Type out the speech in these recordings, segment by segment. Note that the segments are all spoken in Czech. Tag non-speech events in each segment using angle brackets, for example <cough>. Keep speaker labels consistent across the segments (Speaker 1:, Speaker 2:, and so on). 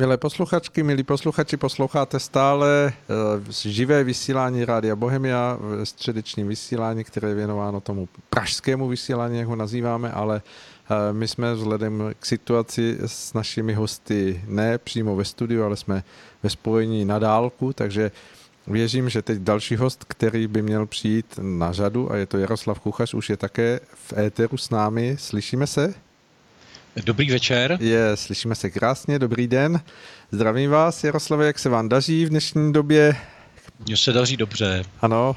Speaker 1: Milé posluchačky, milí posluchači, posloucháte stále uh, živé vysílání Rádia Bohemia v středečním vysílání, které je věnováno tomu pražskému vysílání, jak ho nazýváme, ale uh, my jsme vzhledem k situaci s našimi hosty ne přímo ve studiu, ale jsme ve spojení na dálku, takže věřím, že teď další host, který by měl přijít na řadu, a je to Jaroslav Kuchař, už je také v éteru s námi. Slyšíme se?
Speaker 2: Dobrý večer.
Speaker 1: Je, slyšíme se krásně, dobrý den. Zdravím vás, Jaroslave, jak se vám daří v dnešní době?
Speaker 2: Mně se daří dobře.
Speaker 1: Ano,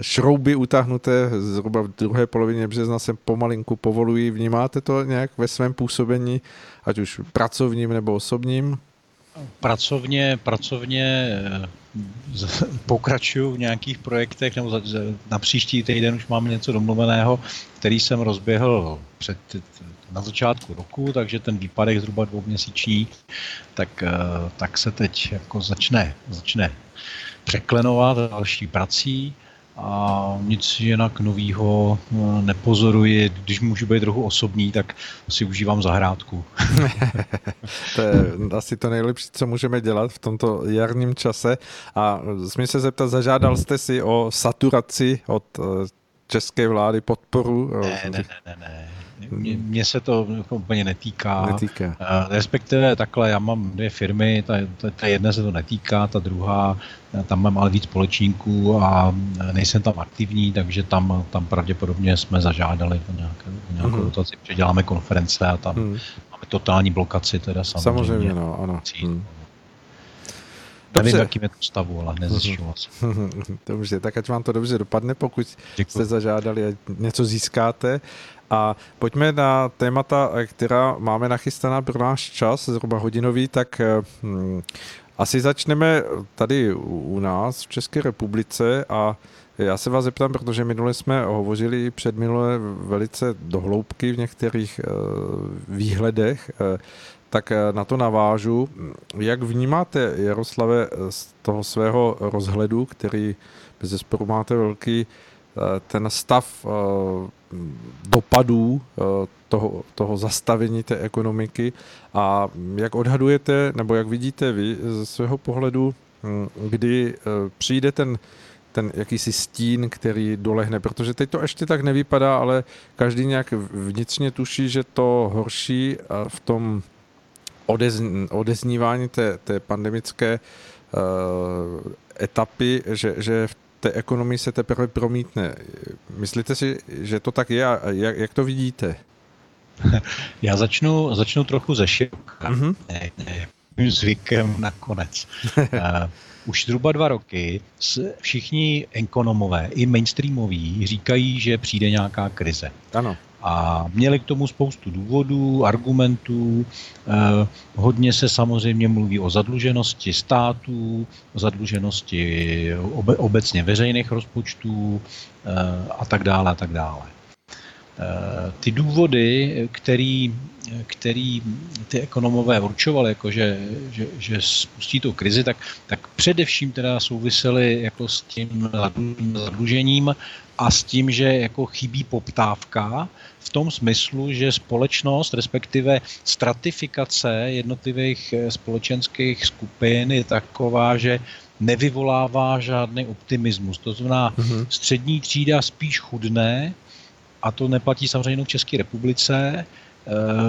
Speaker 1: šrouby utáhnuté zhruba v druhé polovině března se pomalinku povolují. Vnímáte to nějak ve svém působení, ať už pracovním nebo osobním?
Speaker 2: Pracovně, pracovně eh, <laughs> pokračuju v nějakých projektech, nebo na příští týden už mám něco domluveného, který jsem rozběhl před na začátku roku, takže ten výpadek zhruba dvouměsíční, tak, eh, tak se teď jako začne, začne překlenovat další prací a nic jinak novýho eh, nepozoruji. Když můžu být trochu osobní, tak si užívám zahrádku. <laughs> <laughs>
Speaker 1: to je asi to nejlepší, co můžeme dělat v tomto jarním čase. A smím se zeptat, zažádal jste si o saturaci od eh, české vlády podporu?
Speaker 2: Ne, ne, ne, ne. ne. Mně se to úplně netýká.
Speaker 1: netýká.
Speaker 2: Respektive takhle, já mám dvě firmy, ta, ta, ta jedna se to netýká, ta druhá, tam mám ale víc společníků a nejsem tam aktivní, takže tam, tam pravděpodobně jsme zažádali o nějakou, nějakou mm-hmm. dotaci, protože děláme konference a tam mm. máme totální blokaci teda samozřejmě.
Speaker 1: Samozřejmě, no, ano. Mm.
Speaker 2: Dobře. Nevím, jakým je to stavu, ale nezjišťoval jsem. <laughs>
Speaker 1: Dobře, tak ať vám to dobře dopadne, pokud Děkuji. jste zažádali a něco získáte. A pojďme na témata, která máme nachystaná pro náš čas, zhruba hodinový, tak hm, asi začneme tady u nás v České republice a já se vás zeptám, protože minule jsme hovořili před minule velice dohloubky v některých uh, výhledech, uh, tak na to navážu. Jak vnímáte, Jaroslave, z toho svého rozhledu, který bez zesporu máte velký, ten stav dopadů eh, toho, toho zastavení té ekonomiky. A jak odhadujete, nebo jak vidíte vy ze svého pohledu, hm, kdy eh, přijde ten, ten jakýsi stín, který dolehne, protože teď to ještě tak nevypadá, ale každý nějak vnitřně tuší, že to horší v tom odez, odeznívání té, té pandemické etapy, že, že v té ekonomii se teprve promítne. Myslíte si, že to tak je a jak, jak to vidíte? <laughs>
Speaker 2: Já začnu, začnu trochu ze široka. Mm-hmm. Ne, ne, zvykem nakonec. uh, <laughs> už zhruba dva roky všichni ekonomové, i mainstreamoví, říkají, že přijde nějaká krize.
Speaker 1: Ano.
Speaker 2: A měli k tomu spoustu důvodů, argumentů. Eh, hodně se samozřejmě mluví o zadluženosti států, o zadluženosti obe, obecně veřejných rozpočtů eh, a tak dále a tak dále. Eh, ty důvody, který, který ty ekonomové určovali, jako že, že, že spustí tu krizi, tak, tak především teda souvisely jako s tím zadlužením a s tím, že jako chybí poptávka v tom smyslu, že společnost, respektive stratifikace jednotlivých eh, společenských skupin je taková, že nevyvolává žádný optimismus. To znamená, mm-hmm. střední třída spíš chudné, a to neplatí samozřejmě v České republice,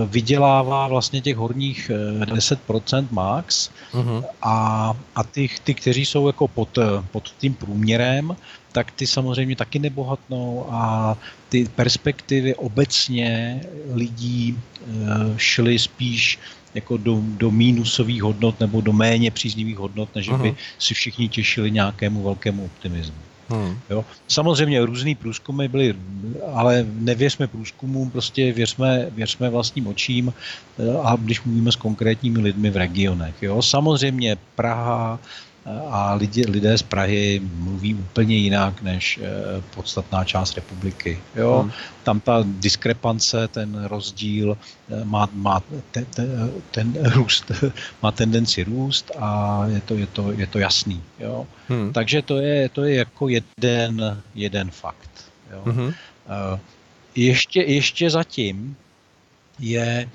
Speaker 2: vydělává vlastně těch horních 10% eh, max uh-huh. a, a ty, ty, kteří jsou jako pod, pod tím průměrem, tak ty samozřejmě taky nebohatnou a ty perspektivy obecně lidí eh, šly spíš jako do, do mínusových hodnot nebo do méně příznivých hodnot, než by si všichni těšili nějakému velkému optimismu. Hmm. Jo. Samozřejmě různý průzkumy byly, ale nevěřme průzkumům, prostě věřme, věřme vlastním očím eh, a když mluvíme s konkrétními lidmi v regionech. Jo. Samozřejmě Praha, a lidi, lidé z Prahy mluví úplně jinak než eh, podstatná část republiky. Jo? Hmm. Tam ta diskrepance, ten rozdíl eh, má, má ten, ten, ten růst, <laughs> má tendenci růst a je to, je to, je to jasný. Jo? Hmm. Takže to je, to je jako jeden, jeden fakt. Jo? Hmm. Ještě, ještě zatím je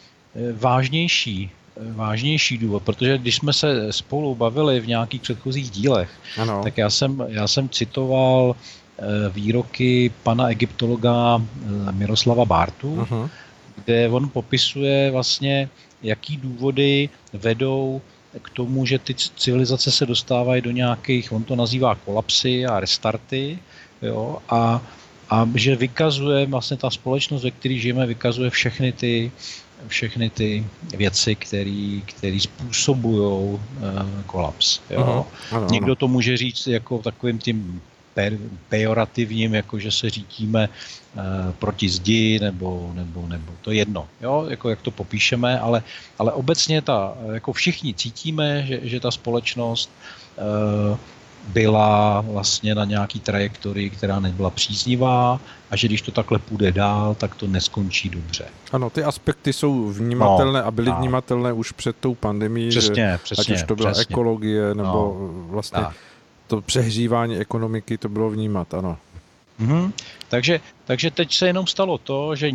Speaker 2: vážnější vážnější důvod, protože když jsme se spolu bavili v nějakých předchozích dílech, ano. tak já jsem, já jsem citoval eh, výroky pana egyptologa eh, Miroslava Bartu, uh-huh. kde on popisuje vlastně, jaký důvody vedou k tomu, že ty civilizace se dostávají do nějakých, on to nazývá kolapsy a restarty, jo, a, a že vykazuje vlastně ta společnost, ve které žijeme, vykazuje všechny ty všechny ty věci, které způsobují uh, kolaps. Jo? Uh-huh. Ano, Někdo to může říct jako takovým tím pejorativním, jako že se řítíme uh, proti zdi, nebo, nebo, nebo to jedno, jo? Jako jak to popíšeme, ale, ale obecně ta, jako všichni cítíme, že, že ta společnost uh, byla vlastně na nějaký trajektorii, která nebyla příznivá a že když to takhle půjde dál, tak to neskončí dobře.
Speaker 1: Ano, ty aspekty jsou vnímatelné no, a byly a... vnímatelné už před tou pandemí.
Speaker 2: Přesně, přesně.
Speaker 1: Ať už to byla přesně. ekologie nebo no, vlastně tak. to přehřívání ekonomiky, to bylo vnímat, ano.
Speaker 2: Mm-hmm. Takže, takže teď se jenom stalo to, že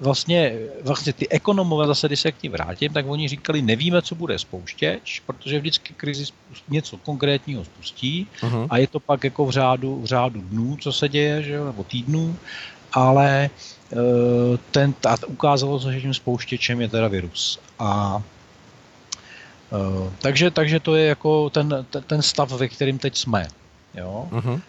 Speaker 2: vlastně, vlastně ty ekonomové, zase když se k ní vrátím, tak oni říkali, nevíme, co bude spouštěč, protože vždycky krizi něco konkrétního spustí uh-huh. a je to pak jako v řádu, v řádu dnů, co se děje, že jo, nebo týdnů, ale e, ten, a ukázalo se, že tím spouštěčem je teda virus. A e, takže, takže to je jako ten, ten stav, ve kterým teď jsme. Jo? Uh-huh.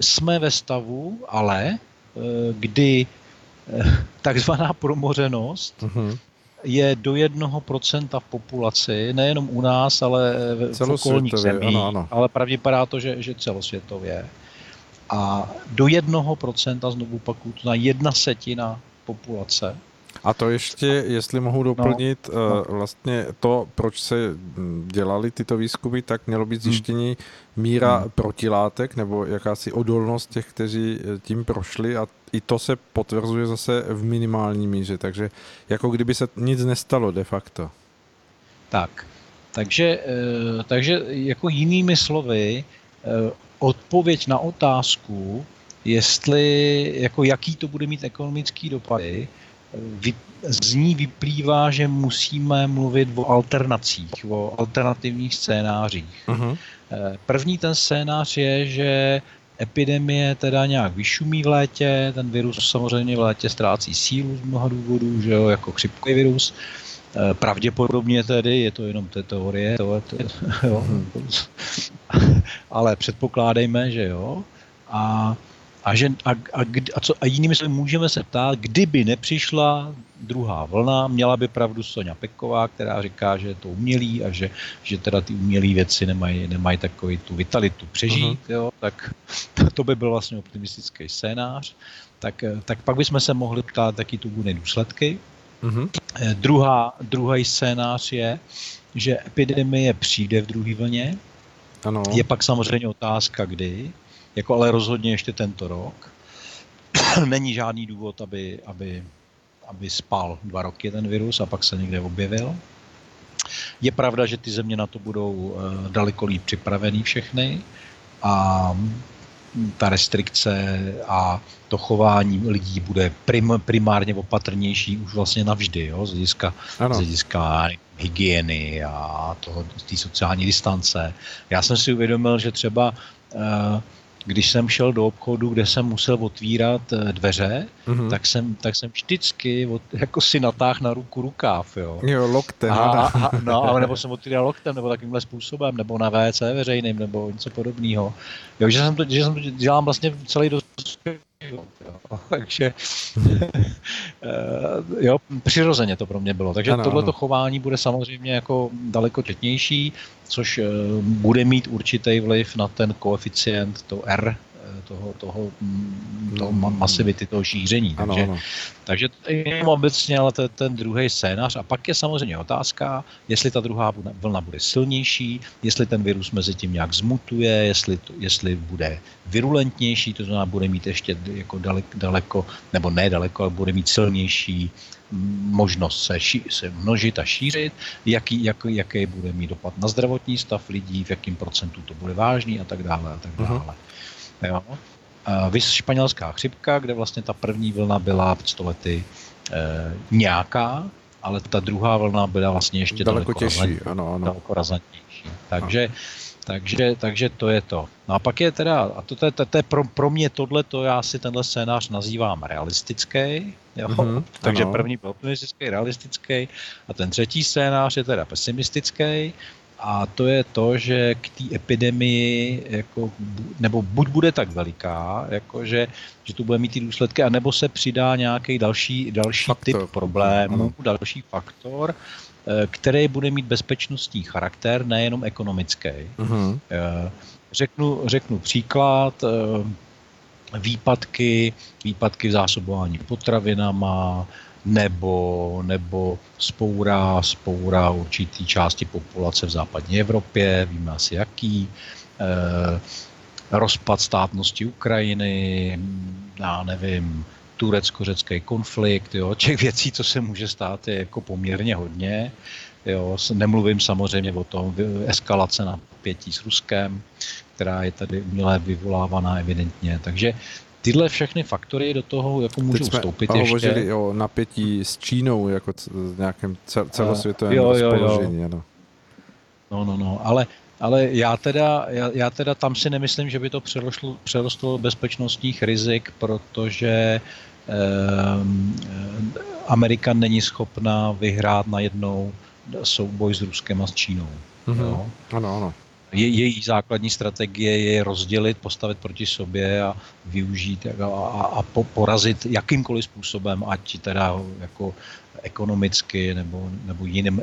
Speaker 2: Jsme ve stavu, ale eh, kdy eh, takzvaná promořenost uh-huh. je do jednoho procenta v populaci, nejenom u nás, ale v okolních zemích, ano, ano. ale pravděpodobně to, že, že celosvětově. A do jednoho procenta, znovu to na jedna setina populace
Speaker 1: a to ještě, jestli mohu doplnit, no, no. vlastně to, proč se dělali tyto výzkumy, tak mělo být hmm. zjištění míra hmm. protilátek nebo jakási odolnost těch, kteří eh, tím prošli a i to se potvrzuje zase v minimální míře, takže jako kdyby se nic nestalo de facto.
Speaker 2: Tak, takže, eh, takže jako jinými slovy, odpověď na otázku, jestli, jako jaký to bude mít ekonomický dopady, z ní vyplývá, že musíme mluvit o alternacích, o alternativních scénářích. Uh-huh. První ten scénář je, že epidemie teda nějak vyšumí v létě, ten virus samozřejmě v létě ztrácí sílu z mnoha důvodů, že jo, jako chřipkový virus. Eh, pravděpodobně tedy, je to jenom té teorie, to, to, <laughs> jo, <laughs> ale předpokládejme, že jo. A a, že, a, a, a, co, a jinými slovy můžeme se ptát, kdyby nepřišla druhá vlna, měla by pravdu Sonja Peková, která říká, že je to umělý a že, že teda ty umělé věci nemají, nemají takový tu vitalitu přežít, uh-huh. jo, tak to by byl vlastně optimistický scénář. Tak, tak pak bychom se mohli ptát, jaký tu bude důsledky. Uh-huh. Druhá, druhý scénář je, že epidemie přijde v druhé vlně. Ano. Je pak samozřejmě otázka, kdy jako ale rozhodně ještě tento rok. <clears throat> Není žádný důvod, aby, aby, aby spal dva roky ten virus a pak se někde objevil. Je pravda, že ty země na to budou uh, daleko líp připravený všechny a ta restrikce a to chování lidí bude prim, primárně opatrnější už vlastně navždy, jo, z hlediska, z hlediska hygieny a toho, té sociální distance. Já jsem si uvědomil, že třeba uh, když jsem šel do obchodu, kde jsem musel otvírat eh, dveře, mm-hmm. tak, jsem, tak jsem vždycky od, <laughs> jako si natáhl na ruku rukáv, jo.
Speaker 1: Jo, loktem. A,
Speaker 2: a, no, <laughs> nebo jsem otvíral loktem, nebo takovýmhle způsobem, nebo na WC veřejným, nebo něco podobného. Jo, že jsem to, že jsem to dělám vlastně celý dost Jo. <laughs> Takže eh, jo, přirozeně to pro mě bylo. Takže tohleto chování bude samozřejmě jako daleko četnější, což eh, bude mít určitý vliv na ten koeficient, to R, toho, toho, mm, toho masivity, toho šíření. Ano, takže, ano. takže jenom obecně, ale ten, ten druhý scénář. A pak je samozřejmě otázka, jestli ta druhá vlna bude silnější, jestli ten virus mezi tím nějak zmutuje, jestli, to, jestli bude virulentnější, to znamená, bude mít ještě jako daleko, daleko nebo ne daleko, ale bude mít silnější možnost se, ší, se množit a šířit, jaký, jak, jaký bude mít dopad na zdravotní stav lidí, v jakém procentu to bude vážný a tak dále a tak mhm. dále. Uh-huh. Jo. Vys španělská chřipka, kde vlastně ta první vlna byla před stolety e, nějaká, ale ta druhá vlna byla vlastně ještě
Speaker 1: daleko, daleko těžší, ano, ano.
Speaker 2: daleko razantnější. Takže, takže, takže to je to. No a pak je teda, a to, to, to, to je pro, pro mě tohle, to já si tenhle scénář nazývám realistický, jo? Mm-hmm, <laughs> takže ano. první byl optimistický, realistický a ten třetí scénář je teda pesimistický a to je to, že k té epidemii, jako, nebo buď bude tak veliká, jako že, že tu bude mít ty důsledky, anebo se přidá nějaký další, další typ problémů, ano. další faktor, eh, který bude mít bezpečnostní charakter, nejenom ekonomický. Uh-huh. Řeknu, řeknu příklad, eh, výpadky, výpadky v zásobování potravinama, nebo, nebo spoura, spoura určitý části populace v západní Evropě, víme asi jaký, eh, rozpad státnosti Ukrajiny, já nevím, turecko-řecký konflikt, jo, těch věcí, co se může stát, je jako poměrně hodně. Jo, nemluvím samozřejmě o tom eskalace na pětí s Ruskem, která je tady uměle vyvolávaná evidentně. Takže tyhle všechny faktory do toho jako můžou Teď jsme vstoupit
Speaker 1: ještě. hovořili o napětí s Čínou jako nějakém celosvětovém jo, jo, rozpoložení. Jo. Ano.
Speaker 2: No, no, no, ale, ale já, teda, já, já teda tam si nemyslím, že by to přerostlo, přerostlo bezpečnostních rizik, protože eh, Amerika není schopna vyhrát najednou souboj s Ruskem a s Čínou.
Speaker 1: Mm-hmm. Jo? Ano, ano
Speaker 2: je, její základní strategie je rozdělit, postavit proti sobě a využít a, a, a po, porazit jakýmkoliv způsobem, ať teda jako ekonomicky nebo, nebo jiným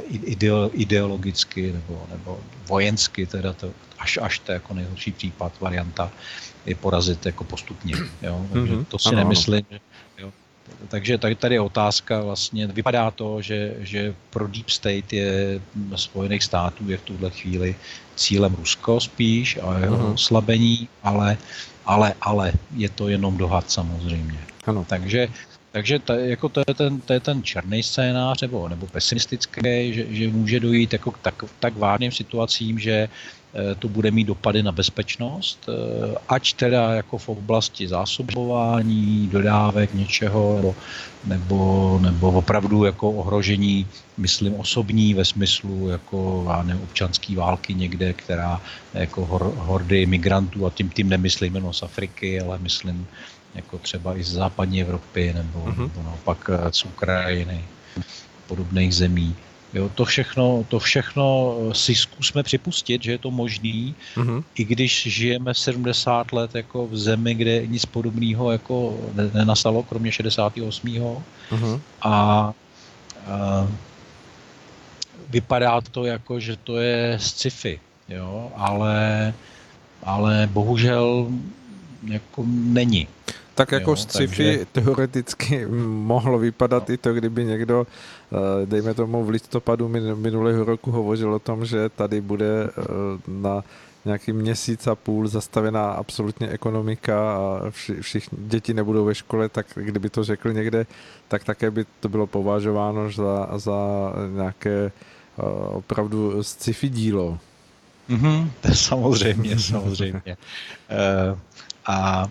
Speaker 2: ideologicky nebo, nebo vojensky, teda to, až, až to jako nejhorší případ, varianta je porazit jako postupně. Jo? Takže mm-hmm. to si ano, nemyslím, ano. Takže tady, tady je otázka vlastně, vypadá to, že, že pro Deep State je Spojených států je v tuhle chvíli cílem Rusko spíš a jeho uh-huh. oslabení, ale, ale, ale je to jenom dohad samozřejmě. Ano. Takže takže to, jako to, je ten, to je ten černý scénář nebo, nebo pesimistický, že, že může dojít jako k tak, tak vážným situacím, že to bude mít dopady na bezpečnost, eh, ať teda jako v oblasti zásobování, dodávek něčeho, nebo, nebo, nebo opravdu jako ohrožení, myslím osobní ve smyslu jako ne, občanské války někde, která jako hor, hordy migrantů, a tím tím nemyslím jenom z Afriky, ale myslím jako třeba i z západní Evropy, nebo, uh-huh. nebo naopak eh, z Ukrajiny, podobných zemí Jo, to všechno, to všechno si zkusme připustit, že je to možný, mm-hmm. i když žijeme 70 let jako v zemi, kde nic podobného jako nenastalo, kromě 68. Mm-hmm. A, a vypadá to jako, že to je sci-fi, jo, ale, ale bohužel jako není.
Speaker 1: Tak jako jo, sci-fi takže... teoreticky <laughs> mohlo vypadat i to, kdyby někdo, eh, dejme tomu v listopadu minulého roku hovořil o tom, že tady bude eh, na nějaký měsíc a půl zastavená absolutně ekonomika a vši, všichni děti nebudou ve škole, tak kdyby to řekl někde, tak také by to bylo považováno za, za nějaké uh, opravdu sci-fi dílo.
Speaker 2: Mm-hmm, <laughs> samozřejmě, samozřejmě. Uh, a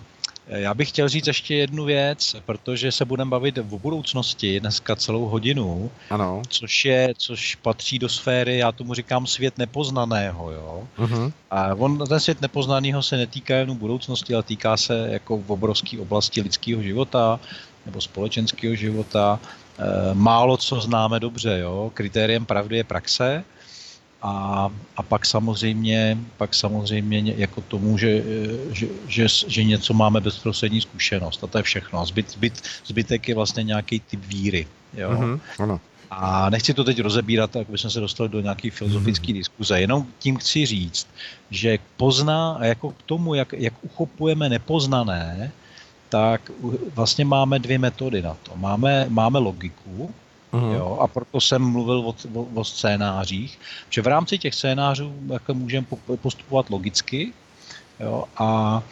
Speaker 2: já bych chtěl říct ještě jednu věc, protože se budeme bavit o budoucnosti dneska celou hodinu,
Speaker 1: ano.
Speaker 2: což je, což patří do sféry, já tomu říkám svět nepoznaného, jo. Uh-huh. A on, ten svět nepoznaného se netýká jen budoucnosti, ale týká se jako v obrovské oblasti lidského života nebo společenského života. E, málo co známe dobře, jo. Kritériem pravdy je praxe, a, a pak samozřejmě, pak samozřejmě jako tomu, že, že, že, že něco máme bezprostřední zkušenost a to je všechno. A zbyt, zbyt, zbytek je vlastně nějaký typ víry. Jo? Mm-hmm, ano. A nechci to teď rozebírat, tak bychom se dostali do nějaké filozofické mm-hmm. diskuze. Jenom tím chci říct, že pozná, jako k tomu, jak, jak uchopujeme nepoznané, tak vlastně máme dvě metody na to. Máme, máme logiku, Uh-huh. Jo, a proto jsem mluvil o, o, o scénářích, že v rámci těch scénářů jako můžeme postupovat logicky jo, a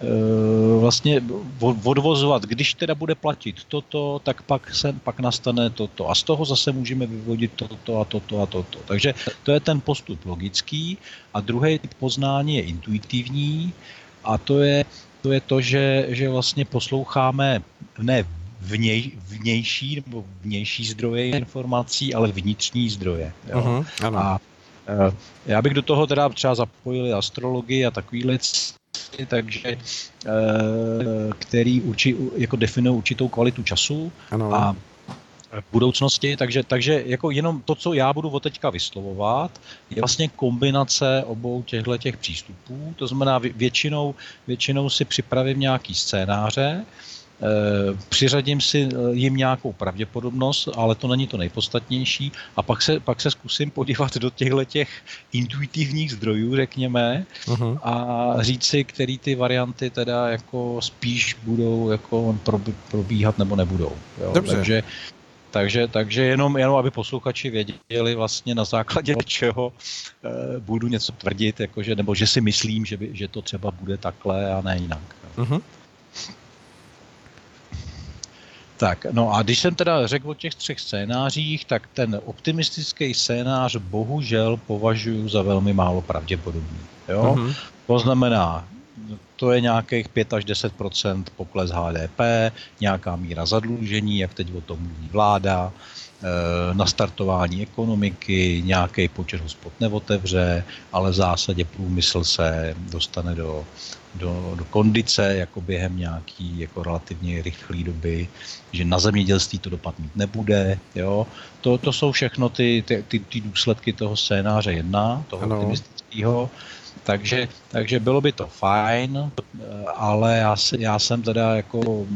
Speaker 2: e, vlastně odvozovat, když teda bude platit toto, tak pak, se, pak nastane toto. A z toho zase můžeme vyvodit toto a toto a toto. Takže to je ten postup logický. A druhý typ poznání je intuitivní a to je to, je to že, že vlastně posloucháme ne vněj, vnější nebo vnější zdroje informací, ale vnitřní zdroje. Jo? Uh-huh, ano. A uh, já bych do toho teda třeba zapojil astrologii a takovýhle takže který urči, jako definují určitou kvalitu času ano. a budoucnosti, takže, takže jako jenom to, co já budu od teďka vyslovovat, je vlastně kombinace obou těchto těch přístupů, to znamená většinou, většinou si připravím nějaký scénáře, Eh, přiřadím si eh, jim nějakou pravděpodobnost, ale to není to nejpodstatnější a pak se, pak se zkusím podívat do těchto těch intuitivních zdrojů, řekněme, uh-huh. a říct si, který ty varianty teda jako spíš budou jako probíhat nebo nebudou. Jo? Dobře. Takže takže, takže jenom, jenom, aby posluchači věděli vlastně na základě čeho e, budu něco tvrdit, jakože, nebo že si myslím, že, by, že to třeba bude takhle a ne jinak. Uh-huh. Tak, no a když jsem teda řekl o těch třech scénářích, tak ten optimistický scénář bohužel považuji za velmi málo pravděpodobný. Jo? Mm-hmm. To znamená, to je nějakých 5 až 10% pokles HDP, nějaká míra zadlužení, jak teď o tom mluví vláda, e, nastartování ekonomiky, nějaký počet hospod neotevře, ale v zásadě průmysl se dostane do do, do kondice jako během nějaký jako relativně rychlé doby, že na zemědělství to dopad mít nebude. Jo? To, to jsou všechno ty, ty, ty, ty důsledky toho scénáře jedna, toho ano. optimistického. Takže, takže bylo by to fajn, ale já, já jsem teda jako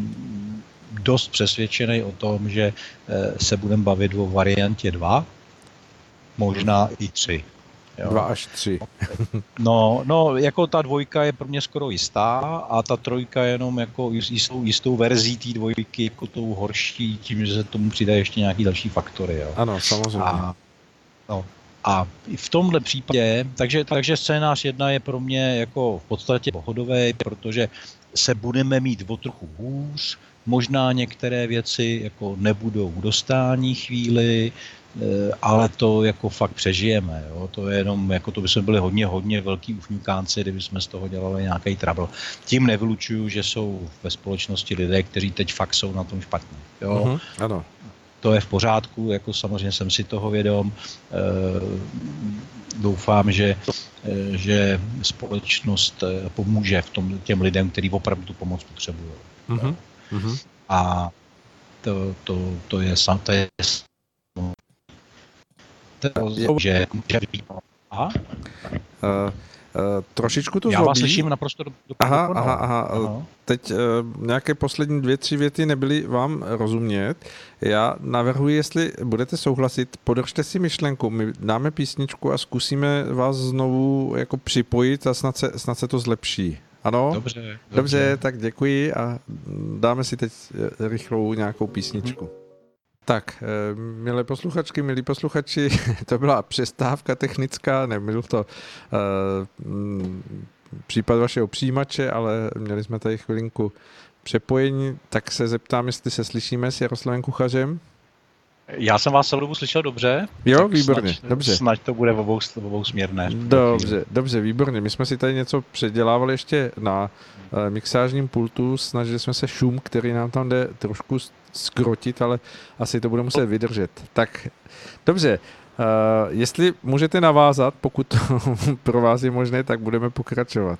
Speaker 2: dost přesvědčený o tom, že eh, se budeme bavit o variantě 2, možná i 3.
Speaker 1: Jo. Dva až tři. <laughs>
Speaker 2: no, no, jako ta dvojka je pro mě skoro jistá a ta trojka je jenom jako jistou, jistou verzí té dvojky, jako tou horší, tím, že se tomu přidají ještě nějaký další faktory. Jo.
Speaker 1: Ano, samozřejmě. A,
Speaker 2: no, a v tomhle případě, takže, takže scénář jedna je pro mě jako v podstatě pohodový, protože se budeme mít o trochu hůř, možná některé věci jako nebudou dostání chvíli, ale to jako fakt přežijeme. Jo? To je jenom, jako to by jsme byli hodně, hodně velký ufňukánci, kdyby jsme z toho dělali nějaký trouble. Tím nevylučuju, že jsou ve společnosti lidé, kteří teď fakt jsou na tom špatně. Jo? Uh-huh, ano. To je v pořádku, jako samozřejmě jsem si toho vědom. E, doufám, že, e, že společnost pomůže v tom těm lidem, kteří opravdu tu pomoc potřebují. Uh-huh. A to, to, to, je, to je
Speaker 1: že může být. Aha. Uh, Uh, trošičku to
Speaker 2: Já vás slyším naprosto do, do
Speaker 1: aha, aha, aha, aha. Teď uh, nějaké poslední dvě, tři věty nebyly vám rozumět. Já navrhuji, jestli budete souhlasit, podržte si myšlenku, my dáme písničku a zkusíme vás znovu jako připojit a snad se, snad se to zlepší. Ano?
Speaker 2: Dobře, dobře.
Speaker 1: Dobře, tak děkuji a dáme si teď rychlou nějakou písničku. Hmm. Tak, eh, milé posluchačky, milí posluchači, <laughs> to byla přestávka technická, nebyl to uh, případ vašeho přijímače, ale měli jsme tady chvilinku přepojení, tak se zeptám, jestli se slyšíme s Jaroslavem Kuchařem.
Speaker 2: Já jsem vás celou dobu slyšel dobře.
Speaker 1: Jo, výborně, snad, dobře.
Speaker 2: Snad to bude obou, obou směrné.
Speaker 1: Dobře, dobře, výborně. My jsme si tady něco předělávali ještě na uh, mixážním pultu, snažili jsme se šum, který nám tam jde trošku skrotit, ale asi to bude muset vydržet. Tak dobře, uh, jestli můžete navázat, pokud to <laughs> pro vás je možné, tak budeme pokračovat.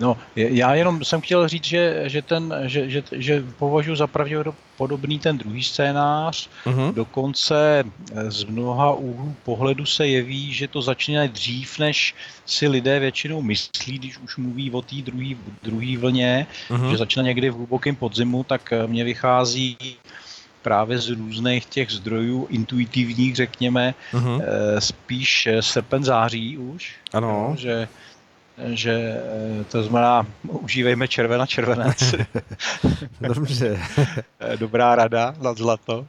Speaker 2: No, já jenom jsem chtěl říct, že, že, ten, že, že, že považuji za pravděpodobný ten druhý scénář. Uh-huh. Dokonce eh, z mnoha úhlů pohledu se jeví, že to začne dřív, než si lidé většinou myslí, když už mluví o té druhé vlně, uh-huh. že začne někdy v hlubokém podzimu, tak eh, mě vychází právě z různých těch zdrojů intuitivních, řekněme, uh-huh. spíš srpen září už.
Speaker 1: Ano.
Speaker 2: Že že eh, to znamená, užívejme červená červenec. <laughs>
Speaker 1: Dobře. <laughs>
Speaker 2: Dobrá rada na zlato.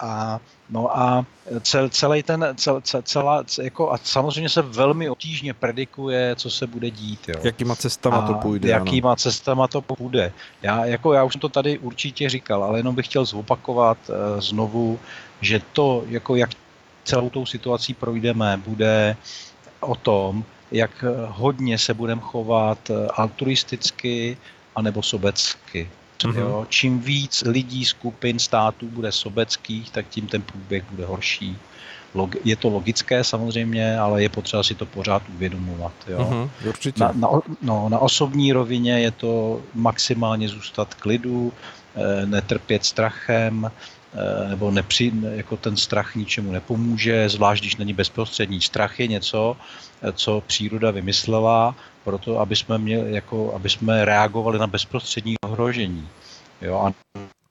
Speaker 2: A, no a cel, celý ten, cel, celá, jako, a samozřejmě se velmi obtížně predikuje, co se bude dít. Jo.
Speaker 1: Jakýma cestama a to půjde.
Speaker 2: Jakýma ano. cestama to půjde. Já, jako, já už jsem to tady určitě říkal, ale jenom bych chtěl zopakovat uh, znovu, že to, jako jak celou tou situací projdeme, bude o tom, jak hodně se budeme chovat altruisticky anebo sobecky. Mm-hmm. Jo? Čím víc lidí, skupin, států bude sobeckých, tak tím ten průběh bude horší. Je to logické samozřejmě, ale je potřeba si to pořád uvědomovat. Jo?
Speaker 1: Mm-hmm, určitě.
Speaker 2: Na, na, no, na osobní rovině je to maximálně zůstat klidu, eh, netrpět strachem, eh, nebo nepři, jako ten strach ničemu nepomůže, zvlášť když není bezprostřední. Strach je něco, eh, co příroda vymyslela proto, aby jsme, měli, jako, aby jsme reagovali na bezprostřední ohrožení. Jo, a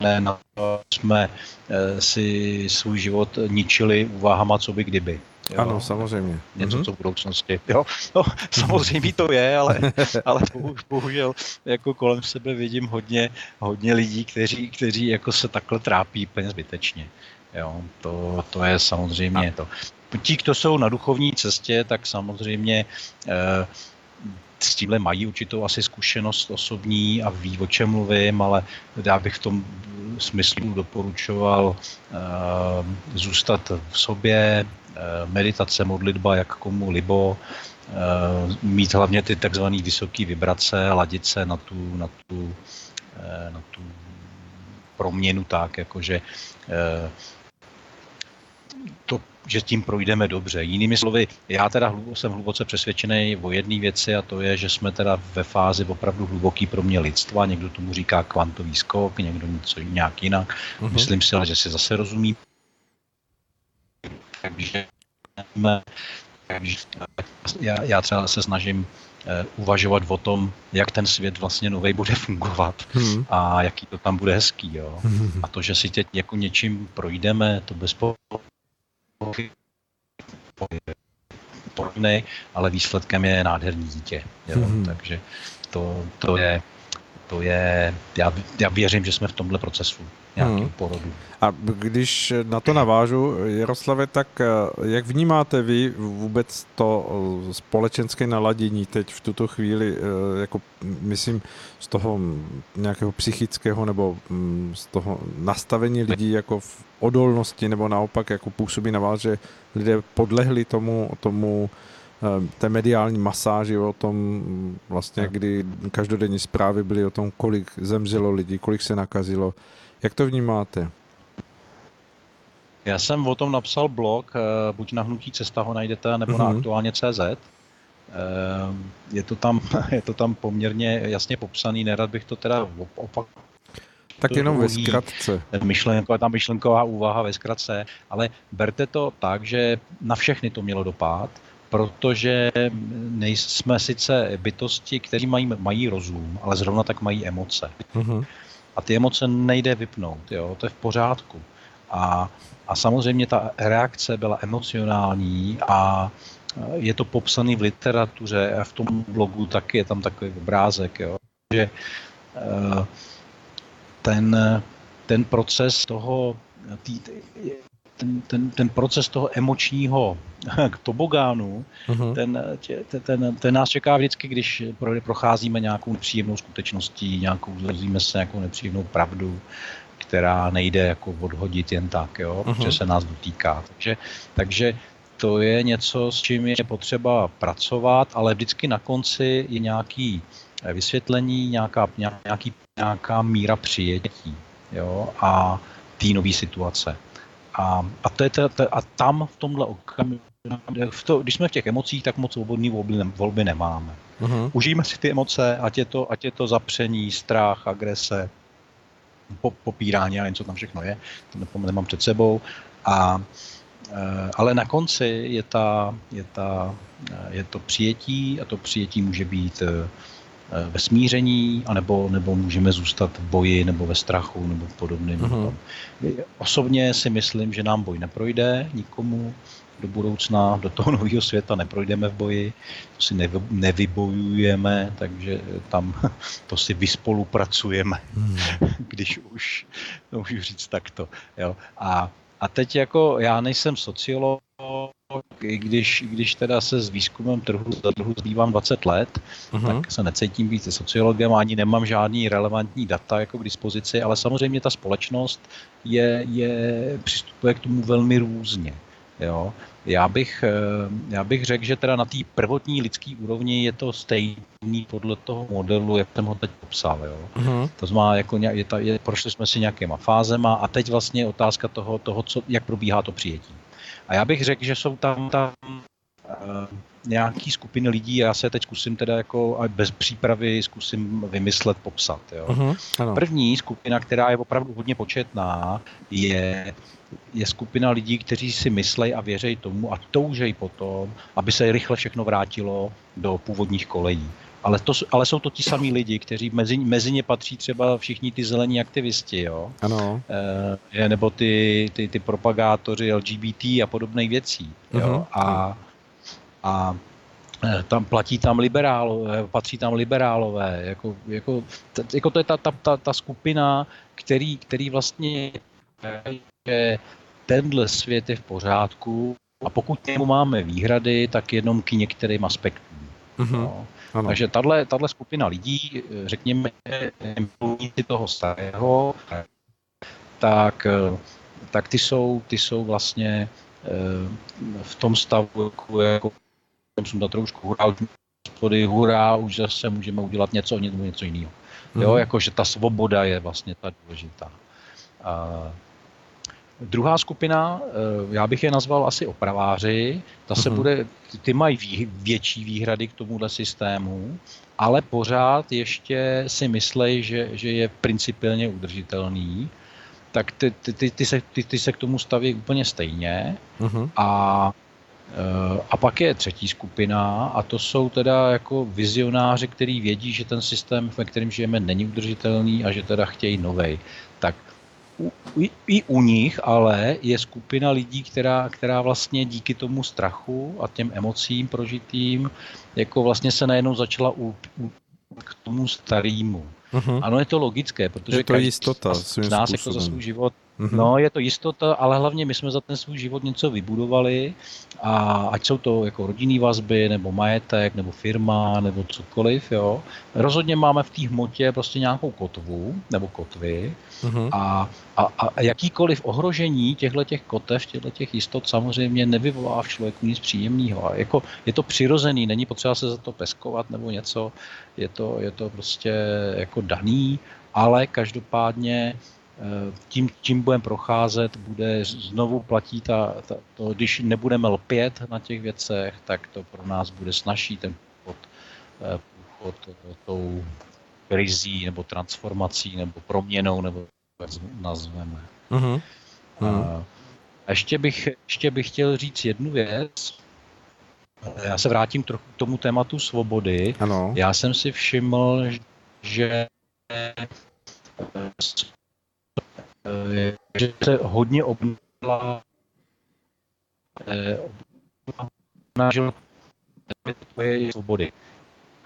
Speaker 2: ne na to, jsme e, si svůj život ničili úvahama, co by kdyby.
Speaker 1: Jo? Ano, samozřejmě.
Speaker 2: Něco, mm-hmm. co v budoucnosti. Jo? No, <laughs> samozřejmě to je, ale, <laughs> ale bohužel jako kolem sebe vidím hodně, hodně lidí, kteří, kteří jako se takhle trápí úplně zbytečně. Jo? To, to je samozřejmě to. Ti, kdo jsou na duchovní cestě, tak samozřejmě e, s tímhle mají určitou asi zkušenost osobní a ví, o čem mluvím, ale já bych v tom smyslu doporučoval uh, zůstat v sobě, uh, meditace, modlitba, jak komu libo, uh, mít hlavně ty takzvané vysoké vibrace, ladit se na tu, na tu, na tu proměnu tak, jakože to že tím projdeme dobře. Jinými slovy, já teda hlubo, jsem hluboce přesvědčený o jedné věci a to je, že jsme teda ve fázi opravdu hluboký pro mě lidstva. Někdo tomu říká kvantový skok, někdo něco nějak jinak. Uh-huh. Myslím si, že si zase rozumí. Takže, takže já, já třeba se snažím uh, uvažovat o tom, jak ten svět vlastně nový bude fungovat hmm. a jaký to tam bude hezký. Jo. Hmm. A to, že si teď jako něčím projdeme, to bez podobný, ale výsledkem je nádherný dítě. Jo? Mm-hmm. Takže to, to je, to je já, já věřím, že jsme v tomhle procesu nějakým hmm. porodu.
Speaker 1: A když na to navážu, Jaroslave, tak eh, jak vnímáte vy vůbec to eh, společenské naladění teď v tuto chvíli, eh, jako myslím z toho nějakého psychického nebo mm, z toho nastavení lidí jako v odolnosti nebo naopak jako působí na vás, že lidé podlehli tomu, tomu té mediální masáži o tom mm, vlastně, kdy každodenní zprávy byly o tom, kolik zemřelo lidí, kolik se nakazilo, jak to vnímáte?
Speaker 2: Já jsem o tom napsal blog, eh, buď na Hnutí cesta ho najdete, nebo mm-hmm. na mhm. aktuálně CZ. Eh, je to, tam, <laughs> je to tam poměrně jasně popsaný, nerad bych to teda opak.
Speaker 1: Tak jenom ve zkratce.
Speaker 2: Myšlenko, ta myšlenková úvaha ve zkratce, ale berte to tak, že na všechny to mělo dopad, protože nejsme sice bytosti, kteří mají, mají rozum, ale zrovna tak mají emoce. Mm-hmm. A ty emoce nejde vypnout, jo? to je v pořádku. A, a samozřejmě ta reakce byla emocionální a je to popsaný v literatuře a v tom blogu taky je tam takový obrázek, jo? že eh, ten, ten proces toho, tý, ten, ten, ten proces toho emočního <laughs> tobogánu, uh-huh. ten, ten, ten, ten nás čeká vždycky, když procházíme nějakou nepříjemnou skutečností, nějakou, zrozíme se nějakou nepříjemnou pravdu, která nejde jako odhodit jen tak, jo, uh-huh. protože se nás dotýká. Takže, takže to je něco, s čím je potřeba pracovat, ale vždycky na konci je nějaký vysvětlení, nějaká, nějaký, nějaká míra přijetí jo, a té nové situace. A, a, to je to, to, a tam v tomhle okamžiku, v to, když jsme v těch emocích, tak moc svobodný volby, volby nemáme. Uh-huh. Užijeme si ty emoce, ať je to, ať je to zapření, strach, agrese, po, popírání, a něco tam všechno je, to nemám před sebou. A, e, ale na konci je, ta, je, ta, je to přijetí a to přijetí může být Eh, ve smíření, anebo, nebo můžeme zůstat v boji nebo ve strachu nebo podobným. Uh-huh. Osobně si myslím, že nám boj neprojde nikomu do budoucna, do toho <laughs> nového světa neprojdeme v boji, to si nevy, nevybojujeme, takže tam <laughs> to si vyspolupracujeme, hmm. <laughs> když už, to můžu říct takto. Jo. A, a teď jako já nejsem sociolog, i když, když teda se s výzkumem trhu za trhu zbývám 20 let, uh-huh. tak se necítím být sociologem, ani nemám žádný relevantní data jako k dispozici, ale samozřejmě ta společnost je, je přistupuje k tomu velmi různě. Jo. Já bych, eh, já bych řekl, že teda na té prvotní lidské úrovni je to stejný podle toho modelu, jak jsem ho teď popsal. Jo. Uh-huh. To znamená, jako je, ta, je, prošli jsme si nějakýma fázema a teď vlastně je otázka toho, toho co, jak probíhá to přijetí. A já bych řekl, že jsou tam, tam uh, nějaký skupiny lidí, já se teď zkusím teda jako bez přípravy zkusím vymyslet, popsat. Jo. Uh-huh, První skupina, která je opravdu hodně početná, je, je skupina lidí, kteří si myslejí a věří tomu a toužejí potom, aby se rychle všechno vrátilo do původních kolejí. Ale, to, ale jsou to ti samí lidi, kteří mezi, mezi ně patří třeba všichni ty zelení aktivisti, jo?
Speaker 1: Ano.
Speaker 2: E, nebo ty, ty, ty propagátoři LGBT a podobných věcí. Jo? Uh-huh. A a e, tam platí tam liberálové, patří tam liberálové, jako, jako, jako to je ta, ta, ta, ta skupina, který, který vlastně že tenhle svět je v pořádku a pokud k němu máme výhrady, tak jenom k některým aspektům. Mm-hmm. No. Ano. Takže tahle, skupina lidí, řekněme, milovníci toho starého, tak, tak ty, jsou, ty jsou vlastně e, v tom stavu jako, jako jsem sundat roušku, hurá, hospody, hurá, už zase můžeme udělat něco, něco, něco jiného. Jo, mhm. jakože ta svoboda je vlastně ta důležitá. A druhá skupina, eh, já bych je nazval asi opraváři, ta se mm. bude, ty mají vý, větší výhrady k tomuhle systému, ale pořád ještě si myslej, že, že je principiálně udržitelný, tak ty, ty, ty, ty, se, ty, ty se k tomu staví úplně stejně mm. a Eh, a pak je třetí skupina a to jsou teda jako vizionáři, kteří vědí, že ten systém, ve kterém žijeme, není udržitelný a že teda chtějí novej. U, i, i u nich ale je skupina lidí, která, která vlastně díky tomu strachu a těm emocím prožitým, jako vlastně se najednou začala u, u, k tomu starému. Uh-huh. Ano, je to logické, protože
Speaker 1: je to jistota,
Speaker 2: z nás jako za svůj život Mm-hmm. No, je to jistota, ale hlavně my jsme za ten svůj život něco vybudovali a ať jsou to jako rodinný vazby, nebo majetek, nebo firma, nebo cokoliv, jo. Rozhodně máme v té hmotě prostě nějakou kotvu, nebo kotvy mm-hmm. a, a, a jakýkoliv ohrožení těchto těch kotev, těchto těch jistot samozřejmě nevyvolá v člověku nic příjemného. Jako, je to přirozený, není potřeba se za to peskovat nebo něco, je to, je to prostě jako daný, ale každopádně tím, tím budeme procházet, bude znovu platí ta, ta, to, když nebudeme lpět na těch věcech, tak to pro nás bude snažší ten průchod, eh, průchod eh, tou krizí nebo transformací nebo proměnou, nebo jak nazveme. Uh-huh. Uh-huh. A ještě bych, ještě bych chtěl říct jednu věc. Já se vrátím trochu k tomu tématu svobody.
Speaker 1: Ano.
Speaker 2: Já jsem si všiml, že že se hodně obnovila obnažil poje svobody.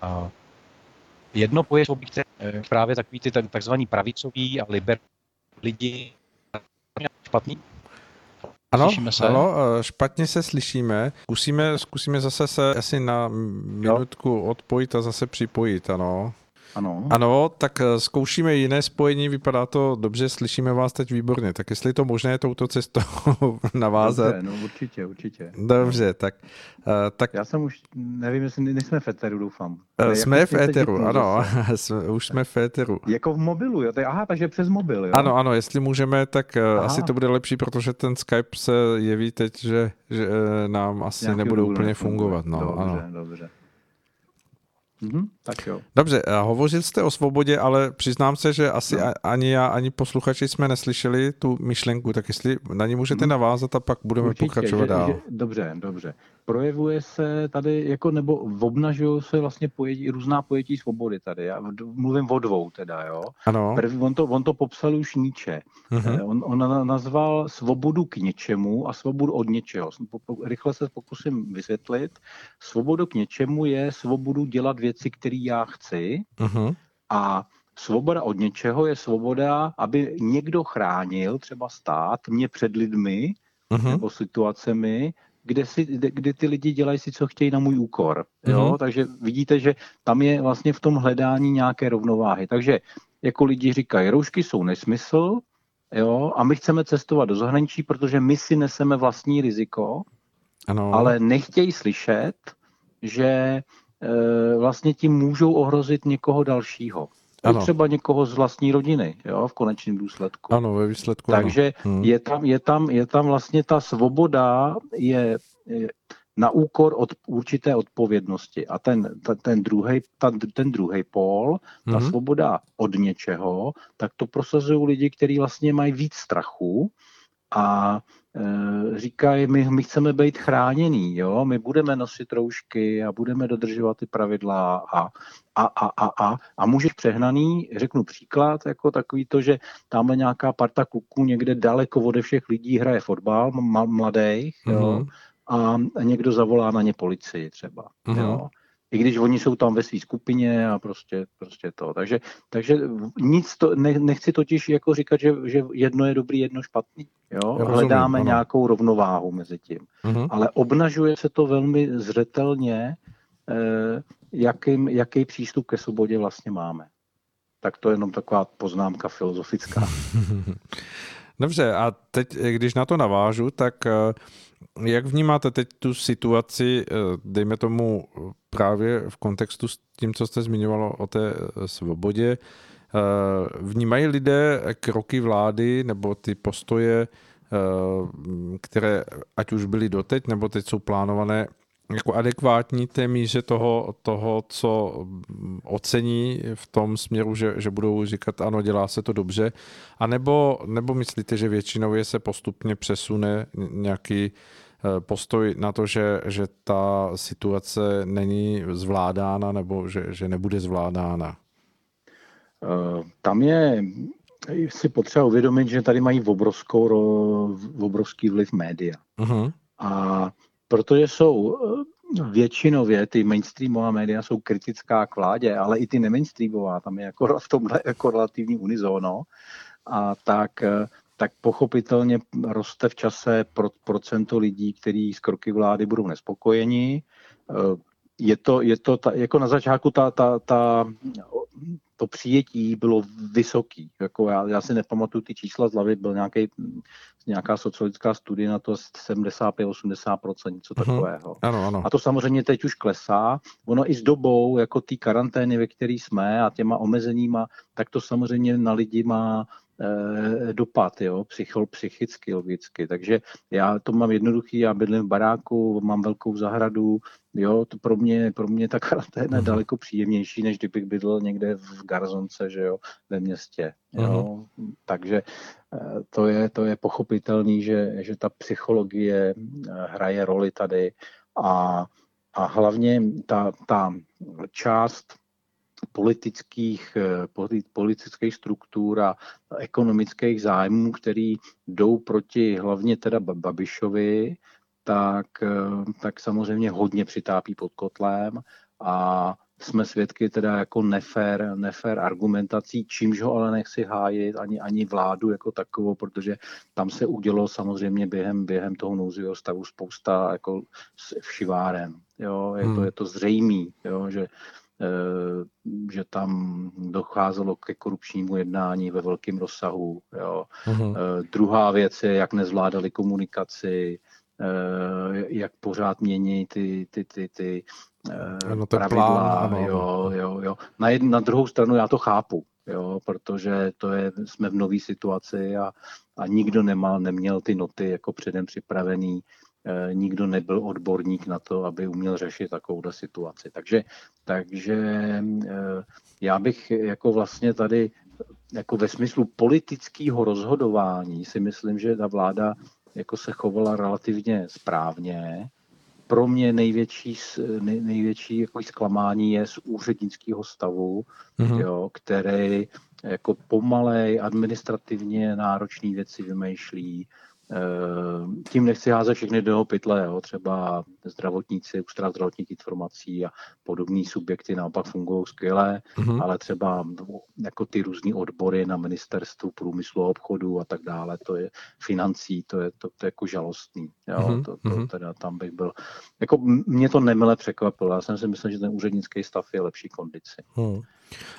Speaker 2: A jedno poje svobody, které eh, právě takový ty takzvaný pravicoví a liber lidi špatný.
Speaker 1: Ano, se? ano, eh, špatně se slyšíme. Zkusíme, zkusíme zase se asi na minutku odpojit a zase připojit, ano.
Speaker 3: Ano.
Speaker 1: Ano, tak eh, zkoušíme jiné spojení, vypadá to dobře, slyšíme vás teď výborně. Tak jestli je to možné touto cestou <laughs> navázat.
Speaker 3: Dobře, no určitě, určitě.
Speaker 1: Dobře, tak, uh, tak...
Speaker 3: Já jsem už, nevím, jestli nejsme v Eteru, doufám.
Speaker 1: Uh, jsme jako v Eteru, ano, <laughs> už jsme v Eteru.
Speaker 3: Jako v mobilu, jo? Aha, takže přes mobil, jo?
Speaker 1: Ano, ano, jestli můžeme, tak uh, asi to bude lepší, protože ten Skype se jeví teď, že, že nám asi Nějaký nebude úplně fungovat. No,
Speaker 3: dobře,
Speaker 1: ano.
Speaker 3: dobře. Mm-hmm, tak jo.
Speaker 1: Dobře, hovořil jste o svobodě, ale přiznám se, že asi no. ani já, ani posluchači jsme neslyšeli tu myšlenku, tak jestli na ní můžete mm. navázat a pak budeme Určitě, pokračovat že, dál. Že,
Speaker 3: dobře, dobře. Projevuje se tady, jako nebo obnažují se vlastně pojetí, různá pojetí svobody tady. Já mluvím o dvou teda, jo.
Speaker 1: Ano.
Speaker 3: Prvý, on, to, on to popsal už Níče. Mm-hmm. On, on nazval svobodu k něčemu a svobodu od něčeho. Rychle se pokusím vysvětlit. Svobodu k něčemu je svobodu dělat věci, které já chci. Uh-huh. A svoboda od něčeho je svoboda, aby někdo chránil, třeba stát, mě před lidmi uh-huh. nebo situacemi, kde, si, kde, kde ty lidi dělají si, co chtějí na můj úkor. Jo? Uh-huh. Takže vidíte, že tam je vlastně v tom hledání nějaké rovnováhy. Takže jako lidi říkají, roušky jsou nesmysl,
Speaker 2: jo, a my chceme cestovat do zahraničí, protože my si neseme vlastní riziko,
Speaker 1: ano.
Speaker 2: ale nechtějí slyšet, že e, vlastně tím můžou ohrozit někoho dalšího. Ano. třeba někoho z vlastní rodiny, jo, v konečném důsledku.
Speaker 1: Ano, ve výsledku
Speaker 2: Takže
Speaker 1: ano. Hmm.
Speaker 2: je, tam, je, tam, je tam vlastně ta svoboda je, je na úkor od určité odpovědnosti. A ten, ten, druhý, ten druhý pól, ta mm-hmm. svoboda od něčeho, tak to prosazují lidi, kteří vlastně mají víc strachu a říkají, my, my chceme být chráněný, jo? my budeme nosit roušky a budeme dodržovat ty pravidla a, a, a, a, a, a můžeš přehnaný, řeknu příklad, jako takový to, že tamhle nějaká parta kluků někde daleko ode všech lidí hraje fotbal, mladých, mm-hmm. jo? Mhm a někdo zavolá na ně policii třeba. Uh-huh. Jo. I když oni jsou tam ve své skupině a prostě, prostě to. Takže, takže nic to, ne, nechci totiž jako říkat, že, že jedno je dobrý, jedno špatný. Jo? Rozumím, Hledáme ano. nějakou rovnováhu mezi tím. Uh-huh. Ale obnažuje se to velmi zřetelně, eh, jakým, jaký přístup ke svobodě vlastně máme. Tak to je jenom taková poznámka filozofická. <laughs>
Speaker 1: Dobře, a teď, když na to navážu, tak eh, jak vnímáte teď tu situaci, eh, dejme tomu právě v kontextu s tím, co jste zmiňovalo o té eh, svobodě, vnímají lidé kroky vlády nebo ty postoje, které ať už byly doteď, nebo teď jsou plánované jako adekvátní té míře toho, toho, co ocení v tom směru, že, že budou říkat, ano, dělá se to dobře, a nebo, nebo myslíte, že většinově se postupně přesune nějaký eh, postoj na to, že, že ta situace není zvládána nebo že, že nebude zvládána?
Speaker 2: Eh, tam je si potřeba uvědomit, že tady mají obrovskou, obrovský vliv média. Uh-huh. A protože jsou eh, většinově ty mainstreamová média jsou kritická k vládě, ale i ty nemainstreamová, tam je jako <laughs> v tomhle jako relativní unizóno, a tak, eh, tak pochopitelně roste v čase pro, procento lidí, kteří z kroky vlády budou nespokojeni. Eh, je to, je to ta, jako na začátku ta, ta, ta to přijetí bylo vysoký. Jako já, já si nepamatuju ty čísla z hlavy, byl nějaký, nějaká sociologická studie na to 75-80%, něco mhm. takového.
Speaker 1: Uh-huh. Ano, ano.
Speaker 2: A to samozřejmě teď už klesá. Ono i s dobou, jako té karantény, ve které jsme a těma omezeníma, tak to samozřejmě na lidi má dopad, jo, psycho, psychicky, logicky. Takže já to mám jednoduchý, já bydlím v baráku, mám velkou zahradu, jo, to pro mě, pro mě ta <laughs> karanténa je mhm. daleko příjemnější, než kdybych bydlel někde v Garzonce, že jo, ve městě, jo. Uh-huh. Takže eh, to je, to je pochopitelný, že, že ta psychologie eh, hraje roli tady a, a hlavně ta, ta část politických, eh, politických struktur a ekonomických zájmů, který jdou proti hlavně teda Babišovi, tak, eh, tak samozřejmě hodně přitápí pod kotlem a jsme svědky teda jako nefér, nefér argumentací, čímž ho ale nechci hájit ani, ani vládu jako takovou, protože tam se udělo samozřejmě během, během toho nouzového stavu spousta jako všivárem. Jo, je, to, hmm. je to zřejmý, jo, že že tam docházelo ke korupčnímu jednání ve velkém rozsahu. Jo. Uh-huh. Druhá věc je, jak nezvládali komunikaci, eh, jak pořád mění ty, ty, ty, ty
Speaker 1: ano, pravidla. Plán, ano.
Speaker 2: Jo, jo, jo. Na, jednu, na druhou stranu já to chápu, jo, protože to je, jsme v nové situaci a, a nikdo nemá, neměl ty noty jako předem připravený Eh, nikdo nebyl odborník na to, aby uměl řešit takovou situaci. Takže, takže eh, já bych jako vlastně tady jako ve smyslu politického rozhodování si myslím, že ta vláda jako se chovala relativně správně. Pro mě největší, nej, největší jako zklamání je z úřednického stavu, mm-hmm. jo, který jako pomalej, administrativně náročné věci vymýšlí, Eh, tím nechci házet všechny do pytle, jo. třeba zdravotníci, ústav zdravotních informací a podobní subjekty naopak fungují skvěle, mm-hmm. ale třeba jako ty různé odbory na ministerstvu průmyslu a obchodu a tak dále, to je financí, to je, to, to je jako žalostný. Jo. Mm-hmm. To, to, mhm. teda tam bych byl. Jako mě to nemile překvapilo, já jsem si myslel, že ten úřednický stav je lepší kondici. Mm.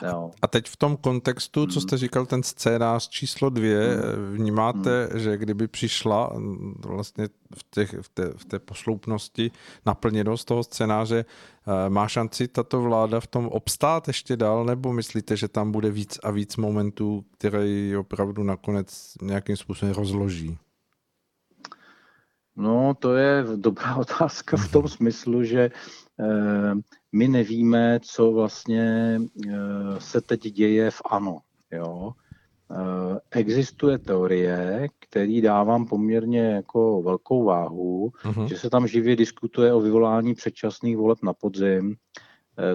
Speaker 1: Jo. A teď v tom kontextu, co jste říkal, ten scénář číslo dvě, vnímáte, že kdyby přišla vlastně v, těch, v, té, v té posloupnosti naplněnost toho scénáře, eh, má šanci tato vláda v tom obstát ještě dál, nebo myslíte, že tam bude víc a víc momentů, které ji opravdu nakonec nějakým způsobem rozloží?
Speaker 2: No, to je dobrá <laughs> otázka v tom smyslu, že eh, my nevíme, co vlastně eh, se teď děje v ANO. Jo? Eh, existuje teorie, který dávám poměrně jako velkou váhu, uh-huh. že se tam živě diskutuje o vyvolání předčasných voleb na podzim,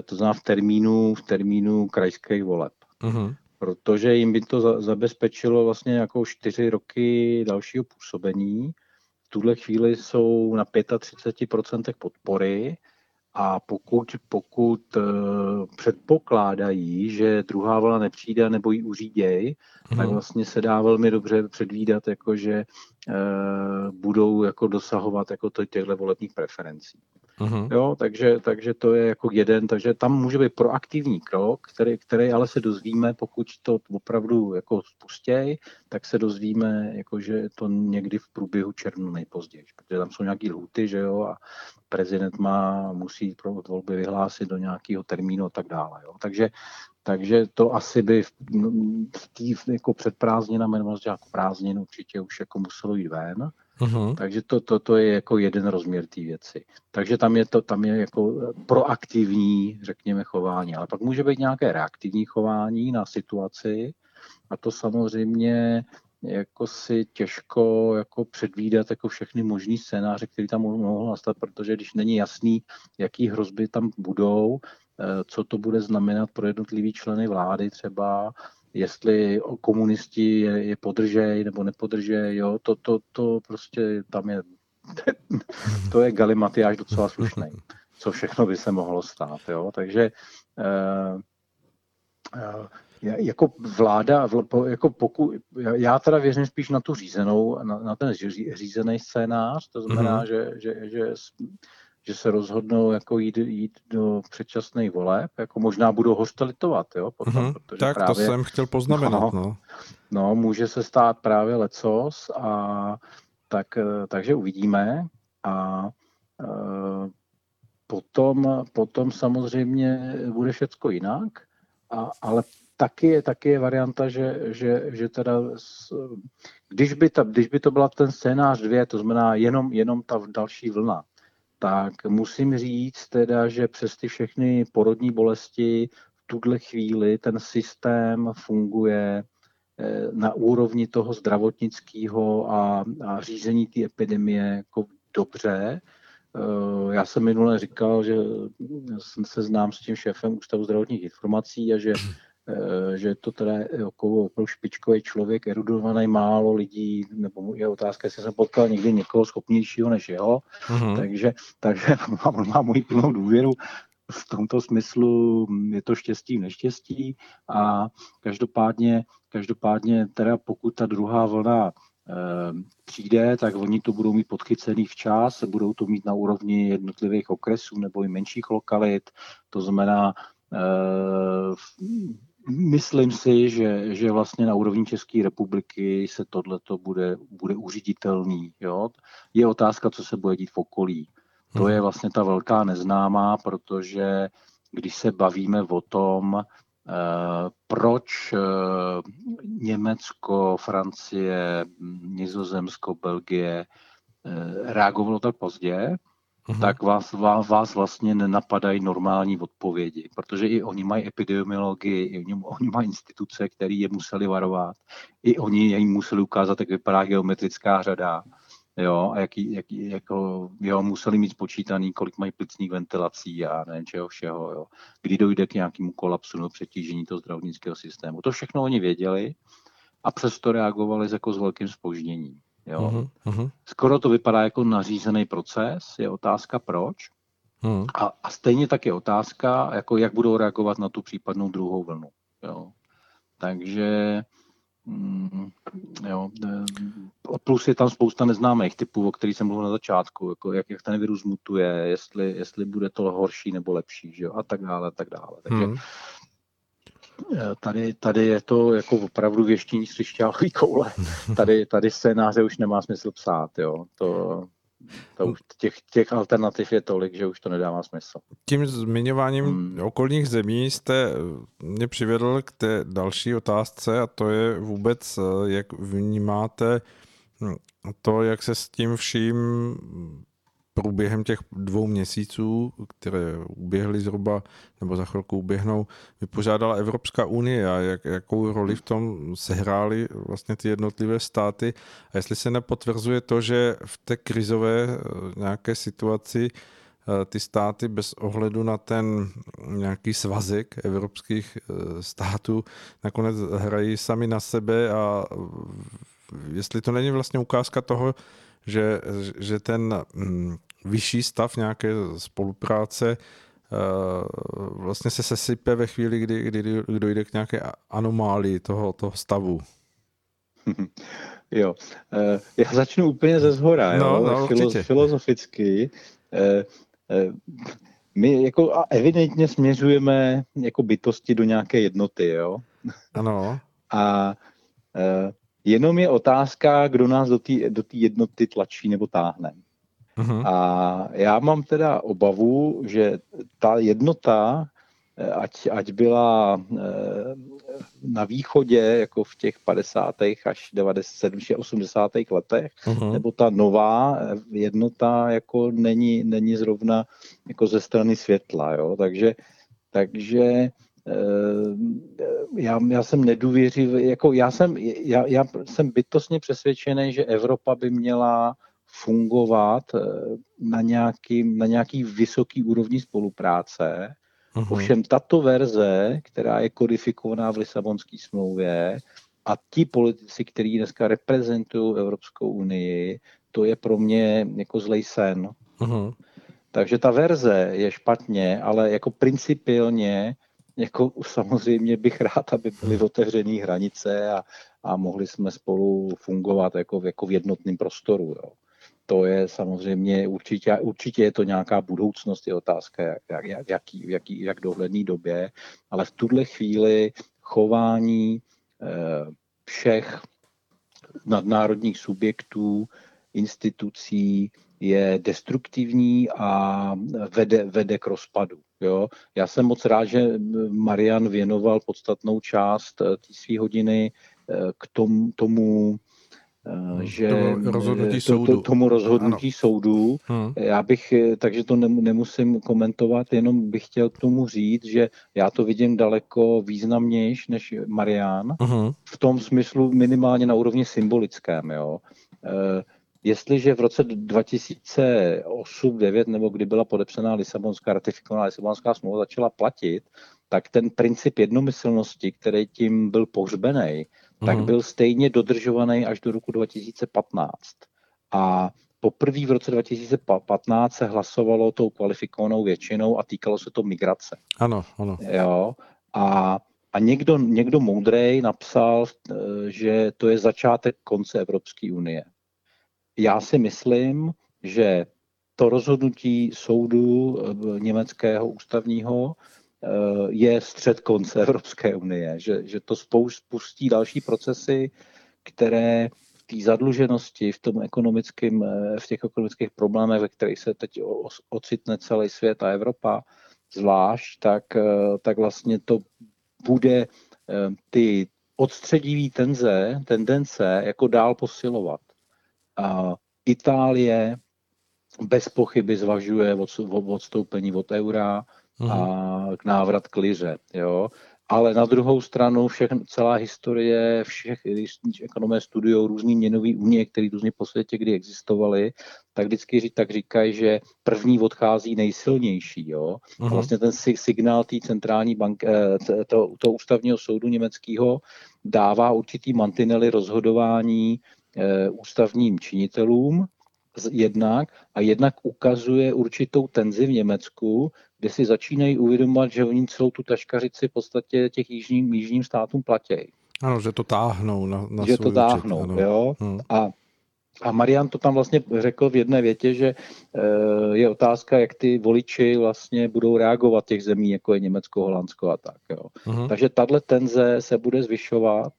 Speaker 2: to znamená v termínu, v termínu krajských voleb. Uh-huh. Protože jim by to zabezpečilo vlastně jako čtyři roky dalšího působení tuhle chvíli jsou na 35% podpory a pokud, pokud uh, předpokládají, že druhá vlna nepřijde nebo ji uříděj, hmm. tak vlastně se dá velmi dobře předvídat, jako že uh, budou jako dosahovat jako těchto volebních preferencí. Uh-huh. Jo, takže, takže to je jako jeden, takže tam může být proaktivní krok, který, který ale se dozvíme, pokud to opravdu jako spustěj, tak se dozvíme, jako, že to někdy v průběhu června nejpozději, protože tam jsou nějaký lhuty, že jo, a prezident má, musí pro volby vyhlásit do nějakého termínu a tak dále. Jo. Takže, takže to asi by v, v tý, jako před prázdninami, nebo jako prázdnin určitě už jako muselo jít ven. Uh-huh. Takže to, to, to je jako jeden rozměr té věci. Takže tam je to tam je jako proaktivní, řekněme, chování. Ale pak může být nějaké reaktivní chování na situaci a to samozřejmě jako si těžko jako předvídat jako všechny možný scénáře, které tam mohou nastat, protože když není jasný, jaký hrozby tam budou, eh, co to bude znamenat pro jednotlivý členy vlády třeba, jestli komunisti je, je podržej nebo nepodržej, jo, to, to, to prostě tam je, <laughs> to je galimatiáž docela slušný, co všechno by se mohlo stát, jo, takže uh, uh, jako vláda, jako pokud, já teda věřím spíš na tu řízenou, na, na ten řízený scénář, to znamená, mm-hmm. že, že, že že se rozhodnou jako jít, jít do předčasných voleb, jako možná budou ho litovat, jo, potom, mm-hmm,
Speaker 1: protože tak právě, to jsem chtěl poznamenat, no,
Speaker 2: no. no. může se stát právě lecos a tak, eh, takže uvidíme a e, potom, potom samozřejmě bude všecko jinak, a, ale taky je, taky je varianta, že, že, že teda s, když, by ta, když by to byla ten scénář dvě, to znamená jenom, jenom ta další vlna, tak musím říct teda, že přes ty všechny porodní bolesti v tuhle chvíli ten systém funguje eh, na úrovni toho zdravotnického a, a řízení té epidemie jako dobře. Eh, já jsem minule říkal, že jsem se znám s tím šéfem Ústavu zdravotních informací a že Eh, že to teda jako opravdu špičkový člověk, erudovaný málo lidí, nebo je otázka, jestli jsem potkal někdy někoho schopnějšího než jeho, uh-huh. takže, takže <laughs> mám, mám moji plnou důvěru. V tomto smyslu je to štěstí neštěstí a každopádně, každopádně teda pokud ta druhá vlna e, přijde, tak oni to budou mít podchycený včas, budou to mít na úrovni jednotlivých okresů nebo i menších lokalit, to znamená e, Myslím si, že, že vlastně na úrovni České republiky se tohleto bude, bude uřiditelný. Jo? Je otázka, co se bude dít v okolí. To je mhm. vlastně ta velká neznámá, protože když se bavíme o tom, eh, proč eh, Německo, Francie, Nizozemsko, Belgie eh, reagovalo tak pozdě, uh-huh. tak vás, vás, vás vlastně nenapadají normální odpovědi, protože i oni mají epidemiologii, i oni, oni mají instituce, které je museli varovat, i oni jim museli ukázat, jak vypadá geometrická řada, jo, a jaký, jaký, jako, jo, museli mít spočítaný, kolik mají plicních ventilací a nevím čeho všeho, jo, kdy dojde k nějakému kolapsu nebo přetížení toho zdravotnického systému. To všechno oni věděli a přesto reagovali jako s velkým spožděním. Jo. Uh-huh. Skoro to vypadá jako nařízený proces, je otázka proč. Uh-huh. A, a stejně tak je otázka, jako jak budou reagovat na tu případnou druhou vlnu. Jo. Takže mm, jo, e, plus je tam spousta neznámých typů, o kterých jsem mluvil na začátku, jako jak, jak ten virus mutuje, jestli, jestli bude to horší nebo lepší, že jo, a tak dále, a tak dále. Takže, hmm. Tady, tady je to jako opravdu věštění z koule. <laughs> Tady, tady scénáře už nemá smysl psát. Jo. To, to už těch, těch alternativ je tolik, že už to nedává smysl.
Speaker 1: Tím zmiňováním hmm. okolních zemí jste mě přivedl k té další otázce a to je vůbec, jak vnímáte to, jak se s tím vším průběhem těch dvou měsíců, které uběhly zhruba, nebo za chvilku uběhnou, vypořádala Evropská unie a jak, jakou roli v tom sehrály vlastně ty jednotlivé státy. A jestli se nepotvrzuje to, že v té krizové eh, nějaké situaci eh, ty státy bez ohledu na ten nějaký svazek evropských eh, států nakonec hrají sami na sebe a jestli to není vlastně ukázka toho, že, že ten mm, vyšší stav nějaké spolupráce eh, vlastně se sesype ve chvíli, kdy, kdy, kdy dojde k nějaké anomálii toho, toho stavu. <laughs>
Speaker 2: Jo, eh, já začnu úplně ze zhora, no, jo? No, Filo, filozoficky. Eh, my jako a evidentně směřujeme jako bytosti do nějaké jednoty, jo?
Speaker 1: Ano.
Speaker 2: A Jenom je otázka, kdo nás do té do jednoty tlačí nebo táhne. Uh-huh. A já mám teda obavu, že ta jednota, ať, ať byla eh, na východě, jako v těch 50. až 90, 80. letech, uh-huh. nebo ta nová jednota jako není, není zrovna jako ze strany světla. Jo? Takže, takže já, já jsem nedůvěřivý, jako já jsem, já, já jsem bytostně přesvědčený, že Evropa by měla fungovat eh, na nějaký, na nějaký vysoký úrovni spolupráce. Uh-huh. Ovšem tato verze, která je kodifikovaná v Lisabonské smlouvě a ti politici, kteří dneska reprezentují Evropskou unii, to je pro mě jako zlej sen. Uh-huh. Takže ta verze je špatně, ale jako principiálně jako samozřejmě bych rád, aby byly otevřené hranice a, a mohli jsme spolu fungovat jako, jako v jednotném prostoru. Jo. To je samozřejmě určitě, určitě je to nějaká budoucnost, je otázka, jak, jak, jak, jaký, jaký, jak dohledný době, ale v tuhle chvíli chování eh, všech nadnárodních subjektů, institucí je destruktivní a vede, vede k rozpadu. Jo. Já jsem moc rád, že Marian věnoval podstatnou část eh, té své hodiny eh, k tom, tomu, eh, hmm, že
Speaker 1: rozhodnutí to, soudu.
Speaker 2: To, tomu rozhodnutí ano. soudu. Hmm. Já bych, takže to nemusím komentovat, jenom bych chtěl k tomu říct, že já to vidím daleko významnější než Marian, hmm. v tom smyslu minimálně na úrovni symbolickém. Jo jestliže v roce 2008-2009 nebo kdy byla podepsaná Lisabonská, ratifikovaná Lisabonská smlouva začala platit, tak ten princip jednomyslnosti, který tím byl pohřbený, uh-huh. tak mhm. byl stejně dodržovaný až do roku 2015. A poprvé v roce 2015 se hlasovalo tou kvalifikovanou většinou a týkalo se to migrace.
Speaker 1: Ano, ano.
Speaker 2: Jo, a a někdo, někdo moudrej napsal, eh, že to je začátek konce Evropské unie já si myslím, že to rozhodnutí soudu eh, německého ústavního eh, je střed konce Evropské unie, že, že to spustí další procesy, které v té zadluženosti, v tom ekonomickém, eh, v těch ekonomických problémech, ve kterých se teď ocitne celý svět a Evropa zvlášť, tak, tak vlastně to bude ty odstředivý tenze, tendence jako dál posilovat. Itálie bez pochyby zvažuje odstoupení od eura a mhm. k návrat k liře. Jo? Ale na druhou stranu všechn, celá historie všech, když ekonomé studují různý měnový unie, které různě po světě kdy existovaly, tak vždycky tak říkají, že první odchází nejsilnější. Jo? Uh-huh. A mhm. vlastně ten signál té centrální banky, eh, to, to ústavního soudu německého dává určitý mantinely rozhodování ústavním činitelům jednak a jednak ukazuje určitou tenzi v Německu, kde si začínají uvědomovat, že oni celou tu taškařici v podstatě těch jižním, jižním státům platí.
Speaker 1: Ano, že to táhnou na, na
Speaker 2: Že to táhnou, účet, jo. Hmm. A A Marian to tam vlastně řekl v jedné větě, že je otázka, jak ty voliči vlastně budou reagovat těch zemí, jako je Německo, Holandsko a tak. Jo. Uh-huh. Takže tahle tenze se bude zvyšovat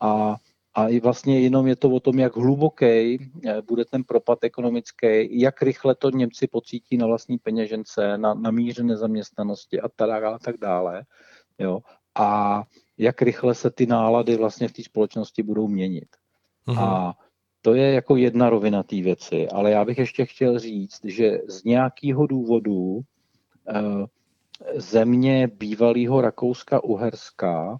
Speaker 2: a a i vlastně jenom je to o tom, jak hluboký eh, bude ten propad ekonomický, jak rychle to Němci pocítí na vlastní peněžence, na, na míře nezaměstnanosti a tak, a tak dále. Jo. A jak rychle se ty nálady vlastně v té společnosti budou měnit. Uh-huh. A to je jako jedna rovina té věci, ale já bych ještě chtěl říct, že z nějakého důvodu eh, země bývalého Rakouska-Uherska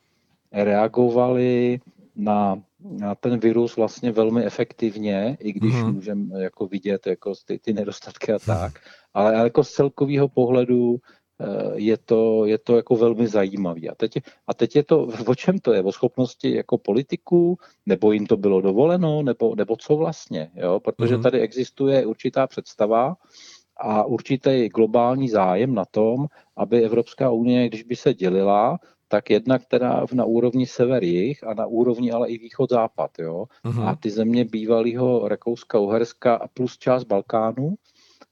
Speaker 2: reagovaly na, na ten virus vlastně velmi efektivně, i když mm-hmm. můžeme jako vidět jako ty, ty nedostatky a tak, ale jako z celkového pohledu eh, je to, je to jako velmi zajímavý. A teď, a teď je to, o čem to je? O schopnosti jako politiků, nebo jim to bylo dovoleno, nebo, nebo co vlastně? Jo? Protože mm-hmm. tady existuje určitá představa a určitý globální zájem na tom, aby Evropská unie, když by se dělila, tak jednak teda na úrovni sever-jih a na úrovni ale i východ-západ. Jo? Uh-huh. A ty země bývalého Rakouska, Uherska a plus část Balkánu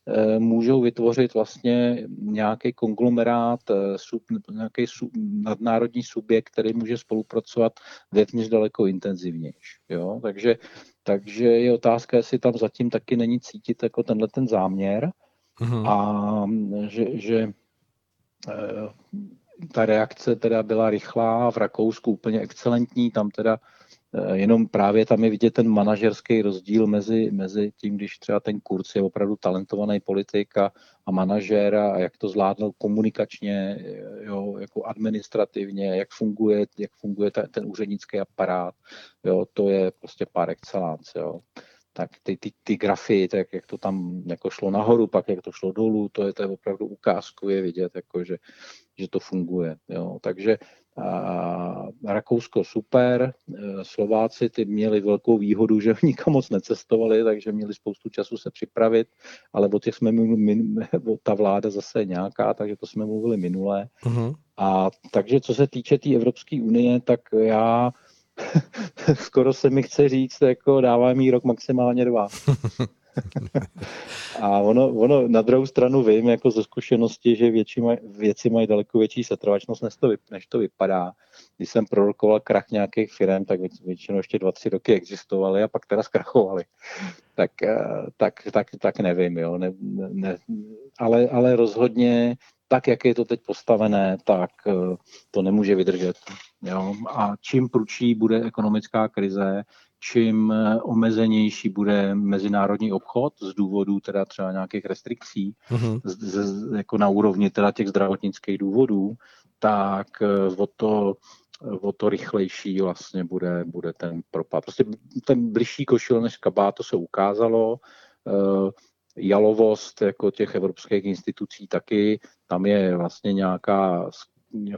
Speaker 2: e, můžou vytvořit vlastně nějaký konglomerát, e, sub, nějaký sub, nadnárodní subjekt, který může spolupracovat vevnitř daleko intenzivnější. Jo? Takže, takže je otázka, jestli tam zatím taky není cítit jako tenhle ten záměr uh-huh. a že, že e, ta reakce teda byla rychlá, v Rakousku úplně excelentní, tam teda eh, jenom právě tam je vidět ten manažerský rozdíl mezi, mezi tím, když třeba ten kurz je opravdu talentovaný politik a, a manažér a jak to zvládl komunikačně, eh, jo, jako administrativně, jak funguje, jak funguje ta, ten úřednický aparát, jo, to je prostě par excellence, jo tak ty, ty, ty grafy, tak jak to tam jako šlo nahoru, pak jak to šlo dolů, to je, to je opravdu ukázku, je vidět, jako že, že to funguje. Jo. Takže a Rakousko super, e, Slováci ty měli velkou výhodu, že <laughs> nikam moc necestovali, takže měli spoustu času se připravit, ale o těch jsme mluvili, <laughs> ta vláda zase nějaká, takže to jsme mluvili minule. Uh-huh. A takže co se týče té tý Evropské unie, tak já <laughs> skoro se mi chce říct, jako dává mi rok maximálně dva. <laughs> a ono, ono na druhou stranu vím jako ze zkušenosti, že větší maj, věci mají daleko větší setrvačnost, než to, než to vypadá. Když jsem prorokoval krach nějakých firm, tak většinou ještě dva, tři roky existovaly a pak teda zkrachovaly. Tak, eh, tak, tak, tak nevím, jo. Ne, ne, ale, ale rozhodně tak, jak je to teď postavené, tak eh, to nemůže vydržet. Jo? A čím prudší bude ekonomická krize, čím eh, omezenější bude mezinárodní obchod z důvodu teda třeba nějakých restrikcí, mm-hmm. z, z, jako na úrovni teda těch zdravotnických důvodů, tak eh, o to, o to rychlejší vlastně bude, bude ten propad. Prostě ten bližší košil než kabát, to se ukázalo jalovost jako těch evropských institucí taky. Tam je vlastně nějaká,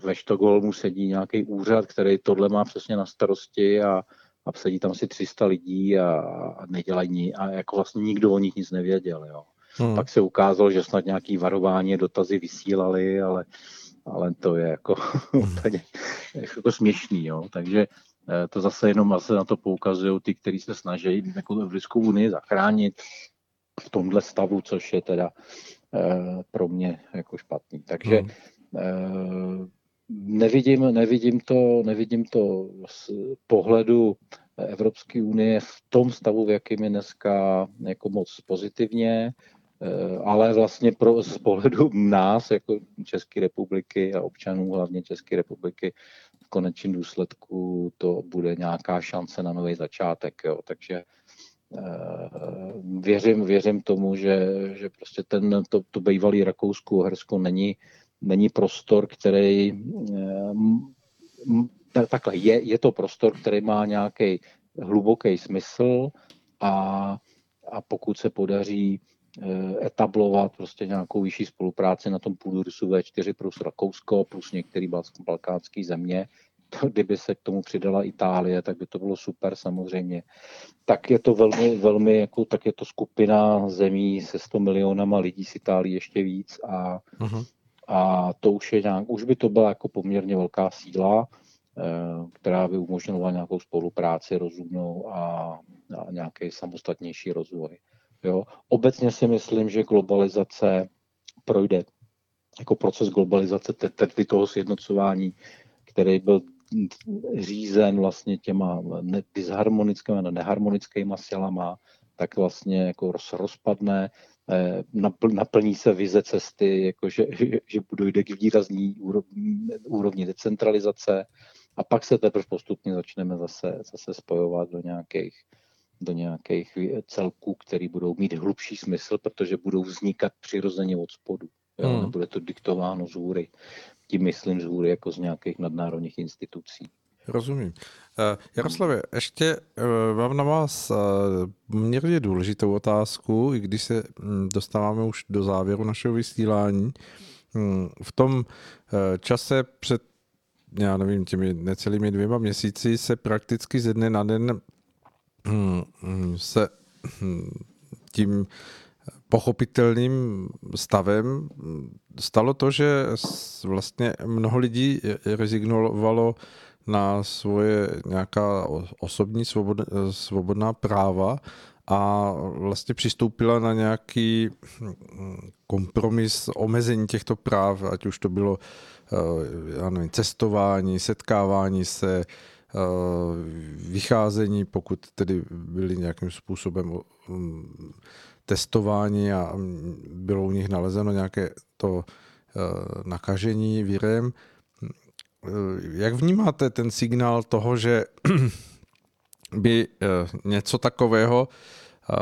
Speaker 2: ve Štokholmu sedí nějaký úřad, který tohle má přesně na starosti a, a sedí tam asi 300 lidí a, a nedělají nic a jako vlastně nikdo o nich nic nevěděl. Jo. Hmm. Pak se ukázalo, že snad nějaký varování, dotazy vysílali, ale, ale to je jako <laughs> úplně jako směšný. Jo. Takže eh, to zase jenom zase na to poukazují ty, kteří se snaží jako Evropskou unii zachránit v tomhle stavu, což je teda eh, pro mě jako špatný. Takže hmm. eh, nevidím, nevidím, to, nevidím to z pohledu Evropské unie v tom stavu, v jakým je dneska jako moc pozitivně, eh, ale vlastně pro, z pohledu nás, jako České republiky a občanů hlavně České republiky, v konečném důsledku to bude nějaká šance na nový začátek. Jo. Takže věřím, věřím tomu, že, že prostě ten, to, to bývalý Rakousku, Hersko není, není prostor, který eh, takhle, je, je to prostor, který má nějaký hluboký smysl a, a pokud se podaří eh, etablovat prostě nějakou vyšší spolupráci na tom půdorysu V4 plus Rakousko plus některé balkánské země, kdyby se k tomu přidala Itálie, tak by to bylo super samozřejmě. Tak je to velmi, velmi jako, tak je to skupina zemí se 100 milionama lidí z Itálie ještě víc a, uh-huh. a to už je nějak, už by to byla jako poměrně velká síla, eh, která by umožňovala nějakou spolupráci rozumnou a, na nějaký samostatnější rozvoj. Jo. Obecně si myslím, že globalizace projde jako proces globalizace, tedy toho sjednocování, který byl řízen vlastně těma disharmonickými a neharmonickými silama, tak vlastně jako rozpadne, eh, naplní se vize cesty, jako že, že dojde k výrazný úrovni decentralizace a pak se teprve postupně začneme zase, zase spojovat do nějakých, do nějakých celků, které budou mít hlubší smysl, protože budou vznikat přirozeně od spodu. Jo? Hmm. Nebude to diktováno z hůry. Tím myslím z hůry jako z nějakých nadnárodních institucí.
Speaker 1: Rozumím. Uh, Jaroslave, ještě uh, mám na vás uh, poměrně důležitou otázku, i když se um, dostáváme už do závěru našeho vysílání. Um, v tom čase před, já nevím, těmi necelými dvěma měsíci se prakticky ze dne na den um, se tím pochopitelným stavem. Stalo to, že vlastně mnoho lidí rezignovalo na svoje nějaká osobní svobodná, práva a vlastně přistoupila na nějaký kompromis omezení těchto práv, ať už to bylo eh, já nevím, cestování, setkávání se, eh, vycházení, pokud tedy byli nějakým způsobem mm, testování a bylo u nich nalezeno nějaké to eh, nakažení virem. Jak vnímáte ten signál toho, že <clears throat> by eh, něco takového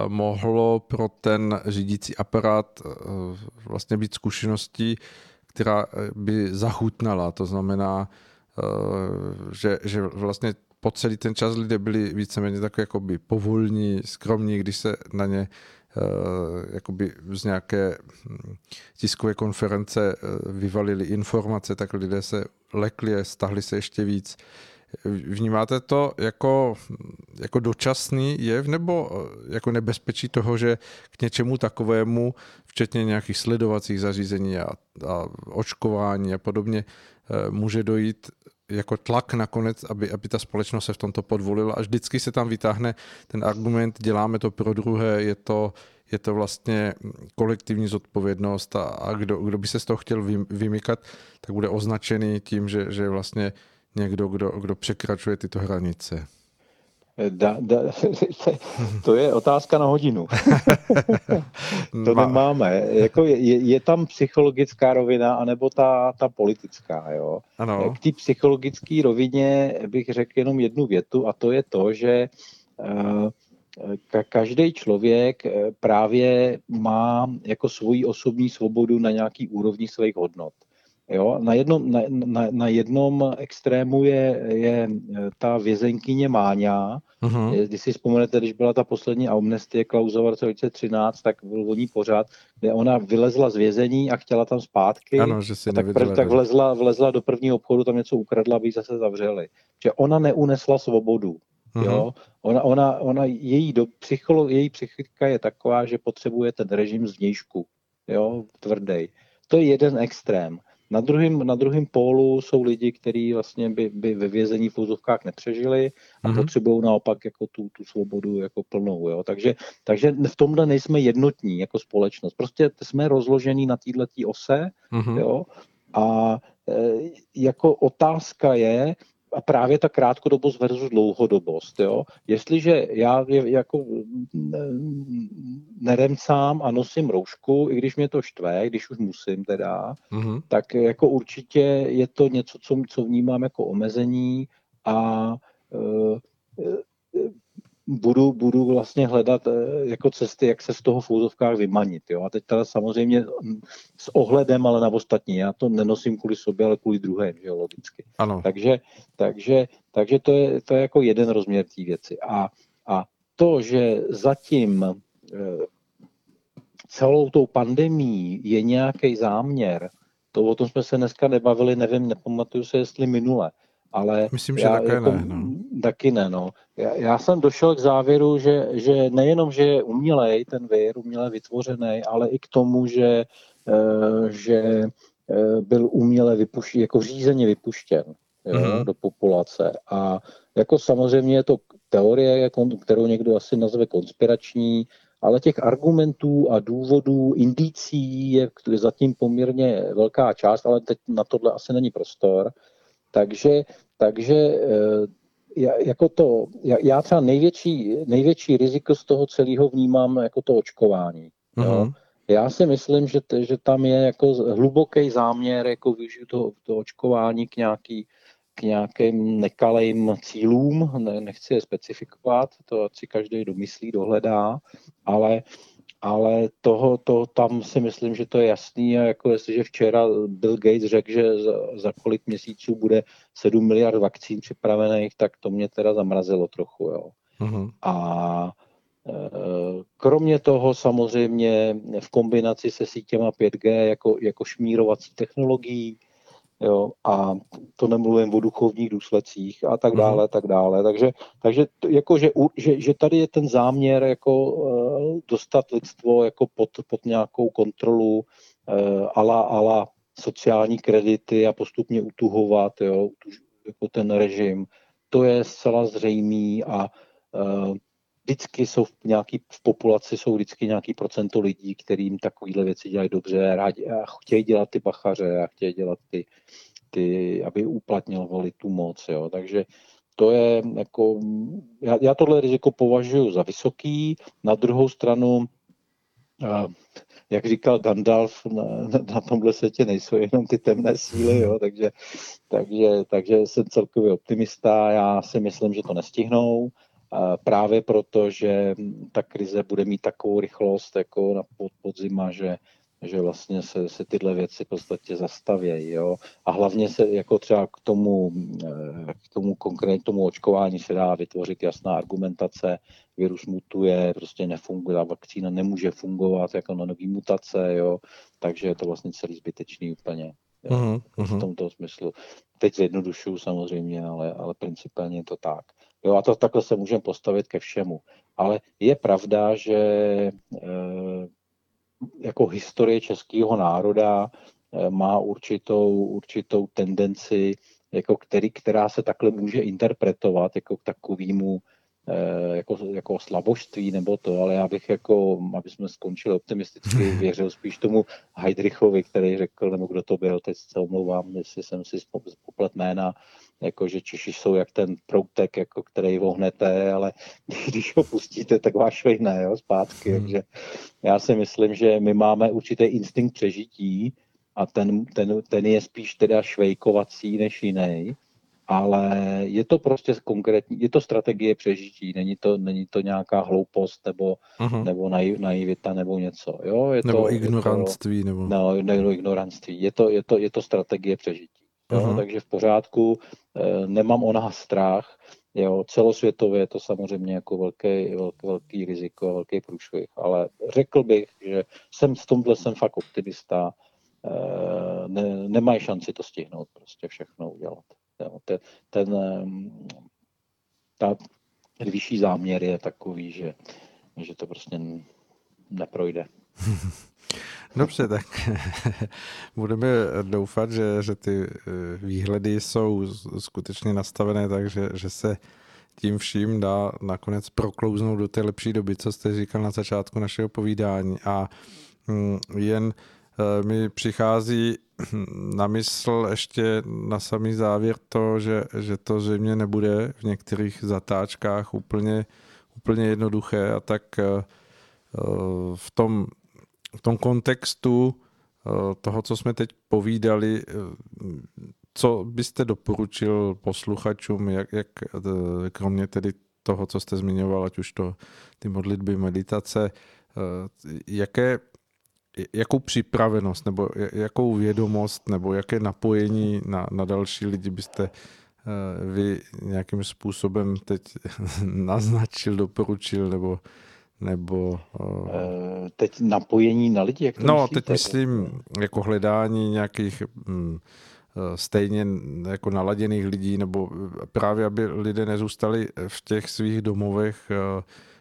Speaker 1: mohlo pro ten řídící aparát vlastně být zkušeností, která by zachutnala. To znamená, že, že vlastně po celý ten čas lidé byli víceméně tak jakoby povolní, skromní, když se na ně jakoby z nějaké hm, tiskové konference eh, vyvalili informace, tak lidé se lekli a stahli se ještě víc. Vnímáte to jako, jako dočasný jev nebo eh, jako nebezpečí toho, že k něčemu takovému, včetně nějakých sledovacích zařízení a, a očkování a podobně, může dojít jako tlak nakonec, aby, aby ta společnost se v tomto podvolila a vždycky se tam vytáhne ten argument, děláme to pro druhé, je to, je to vlastně kolektivní zodpovědnost a, a kdo, kdo by se z toho chtěl vymykat, tak bude označený tím, že, že vlastně někdo, kdo, kdo překračuje tyto hranice.
Speaker 2: Da, da, <laughs> to je otázka na hodinu. <laughs> to nemáme. Jako je, je tam psychologická rovina, anebo ta, ta politická. Jo? Ano. K té psychologické rovině bych řekl jenom jednu větu a to je to, že uh, každý člověk eh, právě má jako svoji osobní svobodu na nějaký úrovni svých hodnot. Jo? Na, jednom, na, na, na jednom extrému je, je eh, ta vězenkyně Máňa. Uh-huh. Když si vzpomenete, když byla ta poslední amnestie Klausova v roce 2013, tak byl o ní pořád, kde ona vylezla z vězení a chtěla tam zpátky.
Speaker 1: Ano, že si
Speaker 2: tak, prv, tak vlezla, vlezla do prvního obchodu, tam něco ukradla, aby ji zase zavřeli. Že ona neunesla svobodu. Uh-huh. Jo? Ona, ona, ona, její, do, psycholo, její psychika je taková, že potřebuje ten režim zvnějšku, jo, tvrdý. To je jeden extrém. Na druhém, na druhém pólu jsou lidi, kteří vlastně by, by ve vězení v úzovkách nepřežili a mm-hmm. potřebují naopak jako tu, tu svobodu jako plnou. Jo? Takže, takže v tomhle nejsme jednotní jako společnost. Prostě jsme rozložení na této ose mm-hmm. jo? a e, jako otázka je, a právě ta krátkodobost versus dlouhodobost. Jo? Jestliže já jako neremcám a nosím roušku, i když mě to štve, když už musím teda, mm-hmm. tak jako určitě je to něco, co, co vnímám jako omezení a e, budu, budu vlastně hledat eh, jako cesty, jak se z toho v úzovkách vymanit. Jo? A teď teda samozřejmě s ohledem ale na ostatní. Já to nenosím kvůli sobě, ale kvůli druhém, že jo, logicky.
Speaker 1: Ano.
Speaker 2: Takže, takže, takže to, je, to je jako jeden rozměr té věci. A, a to, že zatím eh, celou tou pandemí je nějaký záměr, to o tom jsme se dneska nebavili, nevím, nepamatuju se, jestli minule, ale
Speaker 1: Myslím, že já, také jako, ne. No.
Speaker 2: Taky ne, no. Já, já jsem došel k závěru, že, že nejenom, že je umělej ten vir, uměle vytvořený, ale i k tomu, že, uh, že uh, byl uměle vypuštěn, jako řízeně vypuštěn jo, mm-hmm. do populace. A jako samozřejmě je to teorie, kterou někdo asi nazve konspirační, ale těch argumentů a důvodů, indicí je zatím poměrně velká část, ale teď na tohle asi není prostor. Takže, takže eh, jako to, já třeba největší, největší riziko z toho celého vnímám jako to očkování. Uh-huh. Jo? Mhm. Já si myslím, že, že tam je jako hluboký záměr jako využít to, to očkování k nějaký, k nějakým nekalým cílům, ne, nechci je specifikovat, to si každý domyslí, dohledá, ale, ale toho, to, tam si myslím, že to je jasný a jako jestliže včera Bill Gates řekl, že za, za kolik měsíců bude 7 miliard vakcín připravených, tak to mě teda zamrazilo trochu, jo. Mm-hmm. A Kromě toho samozřejmě v kombinaci se sítěma 5G jako, jako šmírovací technologií, jo, a to nemluvím o duchovních důsledcích a tak dále, tak dále. Takže, takže jako, že, že, že tady je ten záměr jako uh, dostat lidstvo jako pod, pod nějakou kontrolu uh, ala, ala sociální kredity a postupně utuhovat jo, jako ten režim. To je zcela zřejmý a uh, vždycky jsou v nějaký, v populaci jsou vždycky nějaký procento lidí, kterým takovéhle věci dělají dobře rádi, a chtějí dělat ty bachaře a chtějí dělat ty, ty aby uplatňovali tu moc. Jo. Takže to je jako, já, já tohle riziko považuji za vysoký, na druhou stranu jak říkal Gandalf, na, na tomhle světě nejsou jenom ty temné síly, jo, takže, takže, takže jsem celkově optimista, já si myslím, že to nestihnou, právě proto, že ta krize bude mít takovou rychlost jako na pod, podzima, že, že vlastně se, se tyhle věci v podstatě zastavějí. Jo? A hlavně se jako třeba k tomu, eh, k tomu konkrétně tomu očkování se dá vytvořit jasná argumentace, virus mutuje, prostě nefunguje, ta vakcína nemůže fungovat jako na nový mutace, jo? takže je to vlastně celý zbytečný úplně. Jo? Uh-huh, uh-huh. V tomto smyslu. Teď zjednodušuju samozřejmě, ale, ale principálně je to tak. Jo, a to takhle se můžeme postavit ke všemu. Ale je pravda, že e, jako historie českého národa e, má určitou, určitou tendenci, jako který, která se takhle může interpretovat jako k takovému Eh, jako, jako slabožství nebo to, ale já bych jako, aby jsme skončili optimisticky, <laughs> věřil spíš tomu Heidrichovi, který řekl, nebo kdo to byl, teď se omlouvám, jestli jsem si poplet jména, jako že Češi jsou jak ten proutek, jako který vohnete, ale <laughs> když ho pustíte, tak vás švejne jo, zpátky. Hmm. Takže já si myslím, že my máme určitý instinkt přežití a ten, ten, ten je spíš teda švejkovací než jiný ale je to prostě konkrétní, je to strategie přežití, není to, není to nějaká hloupost nebo, uh-huh. nebo naiv, naivita nebo něco. Jo? Je
Speaker 1: nebo
Speaker 2: to,
Speaker 1: ignorantství.
Speaker 2: Je
Speaker 1: to, nebo...
Speaker 2: No, nebo ignorantství. Je to, je to, je to strategie přežití. Jo? Uh-huh. Takže v pořádku, eh, nemám o nás strach, Jo, celosvětově je to samozřejmě jako velký, velký, velký riziko, velký průšvih, ale řekl bych, že jsem v tomhle jsem fakt optimista, e, ne, nemají šanci to stihnout, prostě všechno udělat. Jo. Ten, ten, ta, ten vyšší záměr je takový, že, že to prostě neprojde. <laughs>
Speaker 1: Dobře, tak <laughs> budeme doufat, že, že ty eh, výhledy jsou skutečně nastavené tak, že, že se tím vším dá nakonec proklouznout do té lepší doby, co jste říkal na začátku našeho povídání. A mm, jen Eh, mi přichází <clears throat> na mysl ještě na samý závěr to, že, že to zřejmě nebude v některých zatáčkách úplně, úplně jednoduché a tak eh, v tom, v tom kontextu toho, co jsme teď povídali, co byste doporučil posluchačům, jak, jak kromě tedy toho, co jste zmiňoval, ať už to ty modlitby, meditace, jaké jakou připravenost nebo jakou vědomost nebo jaké napojení na, na další lidi byste eh, vy nějakým způsobem teď <laughs> naznačil, doporučil nebo nebo...
Speaker 2: Uh... Teď napojení na lidi? Jak to
Speaker 1: no, myslíte? teď myslím jako hledání nějakých um, stejně jako naladěných lidí, nebo právě, aby lidé nezůstali v těch svých domovech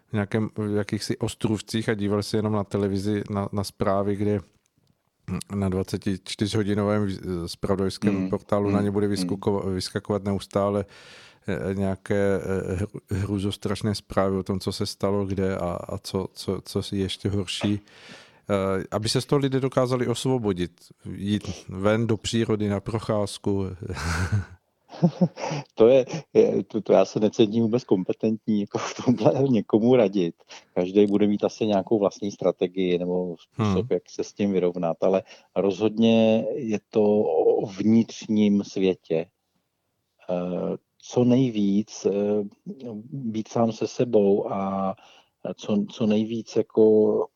Speaker 1: v, nějakém, v jakýchsi ostrůvcích a díval se jenom na televizi, na, na zprávy, kde na 24-hodinovém spravodajském mm. portálu mm. na ně bude vyskakovat, vyskakovat neustále nějaké hruzostrašné zprávy o tom, co se stalo kde a, a co, co, co je ještě horší. Aby se z toho lidé dokázali osvobodit, jít ven do přírody na procházku. <laughs>
Speaker 2: to je, je to, to já se necítím vůbec kompetentní jako v tomhle někomu radit. Každý bude mít asi nějakou vlastní strategii nebo způsob, hmm. jak se s tím vyrovnat, ale rozhodně je to o vnitřním světě. Co nejvíc eh, být sám se sebou a co, co nejvíc jako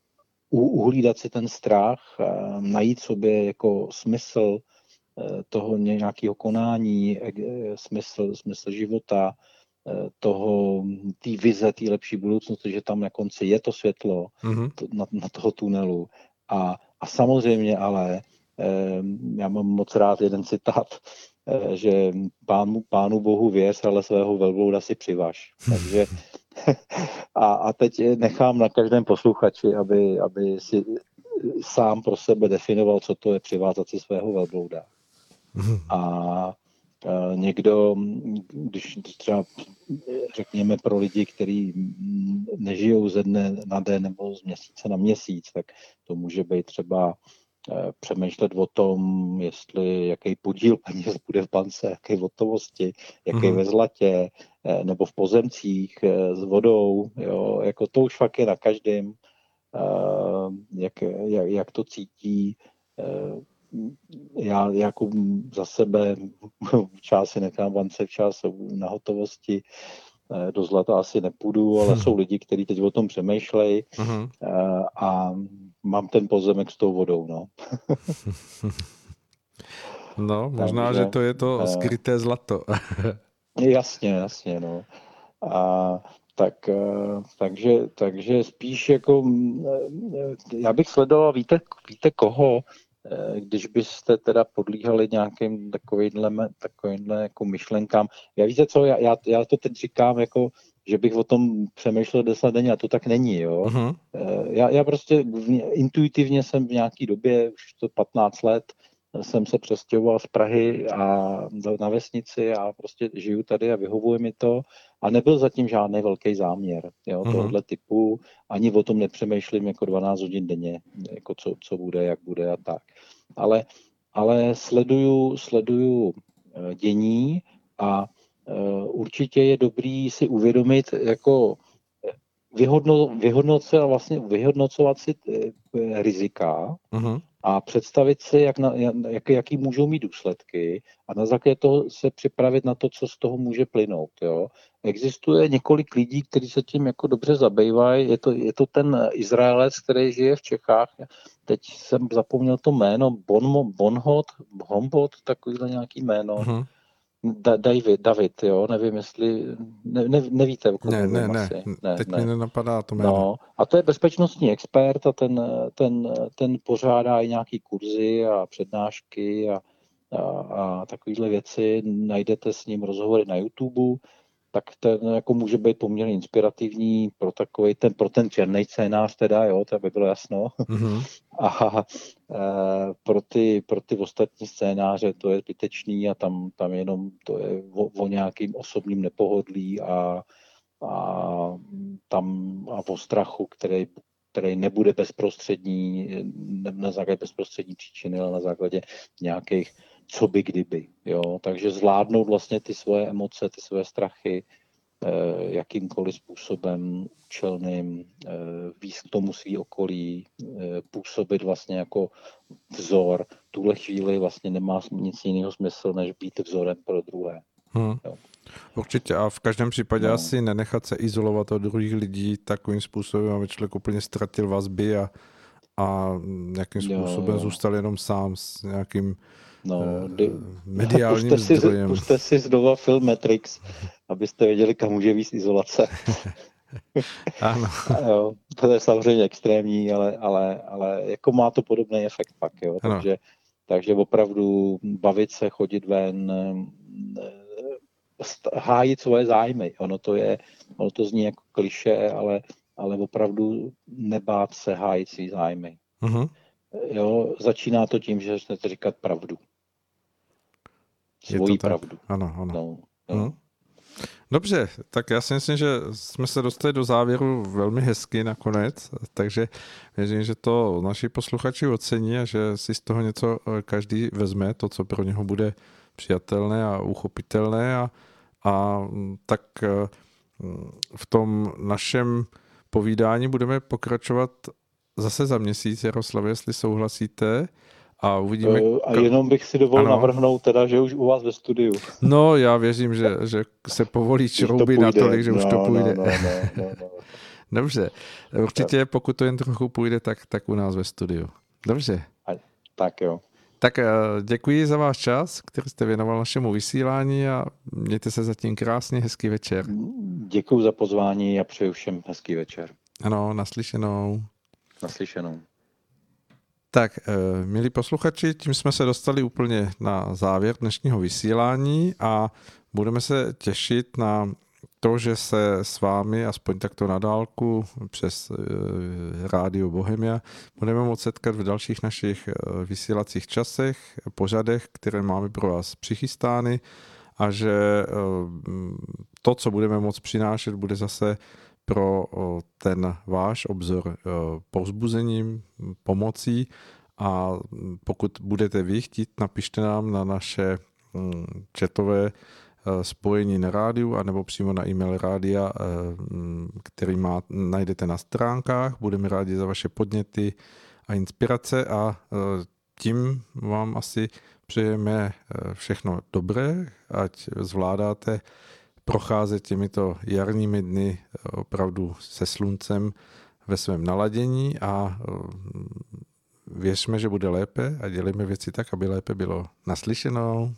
Speaker 2: uhlídat si ten strach, najít sobě jako smysl, Eh, toho nějakého konání, eh, smysl, smysl života, toho, té vize, té lepší budoucnosti, že tam na konci je to světlo mm-hmm. to, na, na toho tunelu. A, a samozřejmě ale, já mám moc rád jeden citát, že pánu, pánu bohu věř, ale svého velblouda si přivaž. <laughs> Takže <laughs> a, a teď nechám na každém posluchači, aby, aby si sám pro sebe definoval, co to je přivázat si svého velblouda. <laughs> A někdo, když třeba řekněme pro lidi, kteří nežijou ze dne na den nebo z měsíce na měsíc, tak to může být třeba přemýšlet o tom, jestli jaký podíl peněz bude v bance, jaké hotovosti, jaký mm-hmm. ve zlatě, e, nebo v pozemcích e, s vodou, jo, jako to už fakt je na každém, jak, jak, jak to cítí, já jako za sebe <laughs> čas si nechám bance včas na hotovosti, eh, do zlata asi nepůjdu, ale jsou lidi, kteří teď o tom přemýšlejí uh-huh. a mám ten pozemek s tou vodou. No, <laughs>
Speaker 1: no <laughs> možná, Takže, že to je to eh, skryté zlato. <laughs>
Speaker 2: jasně, jasně. No. A tak, takže, takže spíš jako, já bych sledoval, víte, víte koho, Eh, když byste teda podlíhali nějakým takovýmhle, takovýmhle jako myšlenkám. Já víte co, já, já, já to teď říkám jako, že bych o tom přemýšlel deset denně a to tak není, jo. Uh-huh. Já, já prostě intuitivně jsem v nějaký době, už to 15 let, jsem se přestěhoval z Prahy a na vesnici a prostě žiju tady a vyhovuje mi to a nebyl zatím žádný velký záměr jo, uh-huh. tohohle typu, ani o tom nepřemýšlím jako 12 hodin denně, jako co, co bude, jak bude a tak. Ale, ale sleduju, sleduju eh, dění a uh, určitě je dobrý si uvědomit, jako eh, vyhodno, vyhodnocovat, vlastně vyhodnocovat si rizika, uh-huh a představit si, jak na, jak, jaký můžou mít důsledky a na základě toho se připravit na to, co z toho může plynout. Jo. Existuje několik lidí, kteří se tím jako dobře zabývají. Je to, je to ten Izraelec, který žije v Čechách. Teď jsem zapomněl to jméno, bon, Bonhot, Hombot, takovýhle nějaký jméno. Uh-huh. Da, David, David, jo, nevím, jestli, ne, ne, nevíte, o
Speaker 1: ne, ne, ne, ne, teď ne. mi nenapadá to jméno. No,
Speaker 2: a to je bezpečnostní expert a ten, ten, ten pořádá i nějaký kurzy a přednášky a, a, a takovéhle věci. Najdete s ním rozhovory na YouTube tak ten jako může být poměrně inspirativní pro takový ten, pro ten černý scénář teda, jo, to by bylo jasno. Mm-hmm. <laughs> A e, pro, ty, pro ty ostatní scénáře to je zbytečný a tam, tam jenom to je o, o nějakým osobním nepohodlí a, a tam a o strachu, který, který nebude bezprostřední, ne na základě bezprostřední příčiny, ale na základě nějakých co by kdyby. Jo? Takže zvládnout vlastně ty svoje emoce, ty svoje strachy eh, jakýmkoliv způsobem účelným, eh, víc k tomu svý okolí, eh, působit vlastně jako vzor. V tuhle chvíli vlastně nemá nic jiného smysl, než být vzorem pro druhé. Hmm.
Speaker 1: Jo. Určitě a v každém případě no. asi nenechat se izolovat od druhých lidí takovým způsobem, aby člověk úplně ztratil vazby a, a nějakým způsobem jo. zůstal jenom sám s nějakým No, uh, mediálním <laughs> puste si, zdrojem.
Speaker 2: Puste si znova film Matrix, abyste věděli, kam může víc izolace. <laughs> ano. <laughs> jo, to je samozřejmě extrémní, ale, ale, ale jako má to podobný efekt pak, jo, takže, takže opravdu bavit se, chodit ven, eh, hájit svoje zájmy. Ono to je, ono to zní jako kliše, ale, ale opravdu nebát se hájit svý zájmy. Uh-huh. Jo, začíná to tím, že začnete říkat pravdu svoji pravdu.
Speaker 1: Ano, ano. No, no. Hmm. Dobře, tak já si myslím, že jsme se dostali do závěru velmi hezky nakonec, takže věřím, že to naši posluchači ocení a že si z toho něco eh, každý vezme, to, co pro něho bude přijatelné a uchopitelné a, a mm, tak eh, mm, v tom našem povídání budeme pokračovat zase za měsíc, Jaroslav, jestli souhlasíte a uvidíme...
Speaker 2: Eh, a jenom bych si dovolil ano. navrhnout teda, že už u vás ve studiu.
Speaker 1: No, já věřím, že, že se povolí šrouby na tolik, že no, už to no, půjde. No, no, no, no. <laughs> Dobře, určitě pokud to jen trochu půjde, tak, tak u nás ve studiu. Dobře.
Speaker 2: Tak jo.
Speaker 1: Tak eh, děkuji za váš čas, který jste věnoval našemu vysílání a mějte se zatím krásně, hezký večer.
Speaker 2: Děkuji za pozvání a přeju všem hezký večer.
Speaker 1: Ano, naslyšenou.
Speaker 2: Naslyšenou.
Speaker 1: Tak, eh, milí posluchači, tím jsme se dostali úplně na závěr dnešního vysílání a budeme se těšit na to, že se s vámi, aspoň takto na dálku, přes eh, Rádio Bohemia, budeme moct setkat v dalších našich eh, vysílacích časech, pořadech, které máme pro vás přichystány a že to, co budeme moct přinášet, bude zase pro ten váš obzor povzbuzením, pomocí a pokud budete vy chtít, napište nám na naše mm, chatové e, spojení na rádiu anebo přímo na e-mail rádia, e, mm, který má, najdete na stránkách. Budeme rádi za vaše podněty a inspirace a e, tím vám asi přejeme všechno dobré, ať zvládáte procházet těmito jarními dny opravdu se sluncem ve svém naladění a věřme, že bude lépe a dělejme věci tak, aby lépe bylo naslyšenou.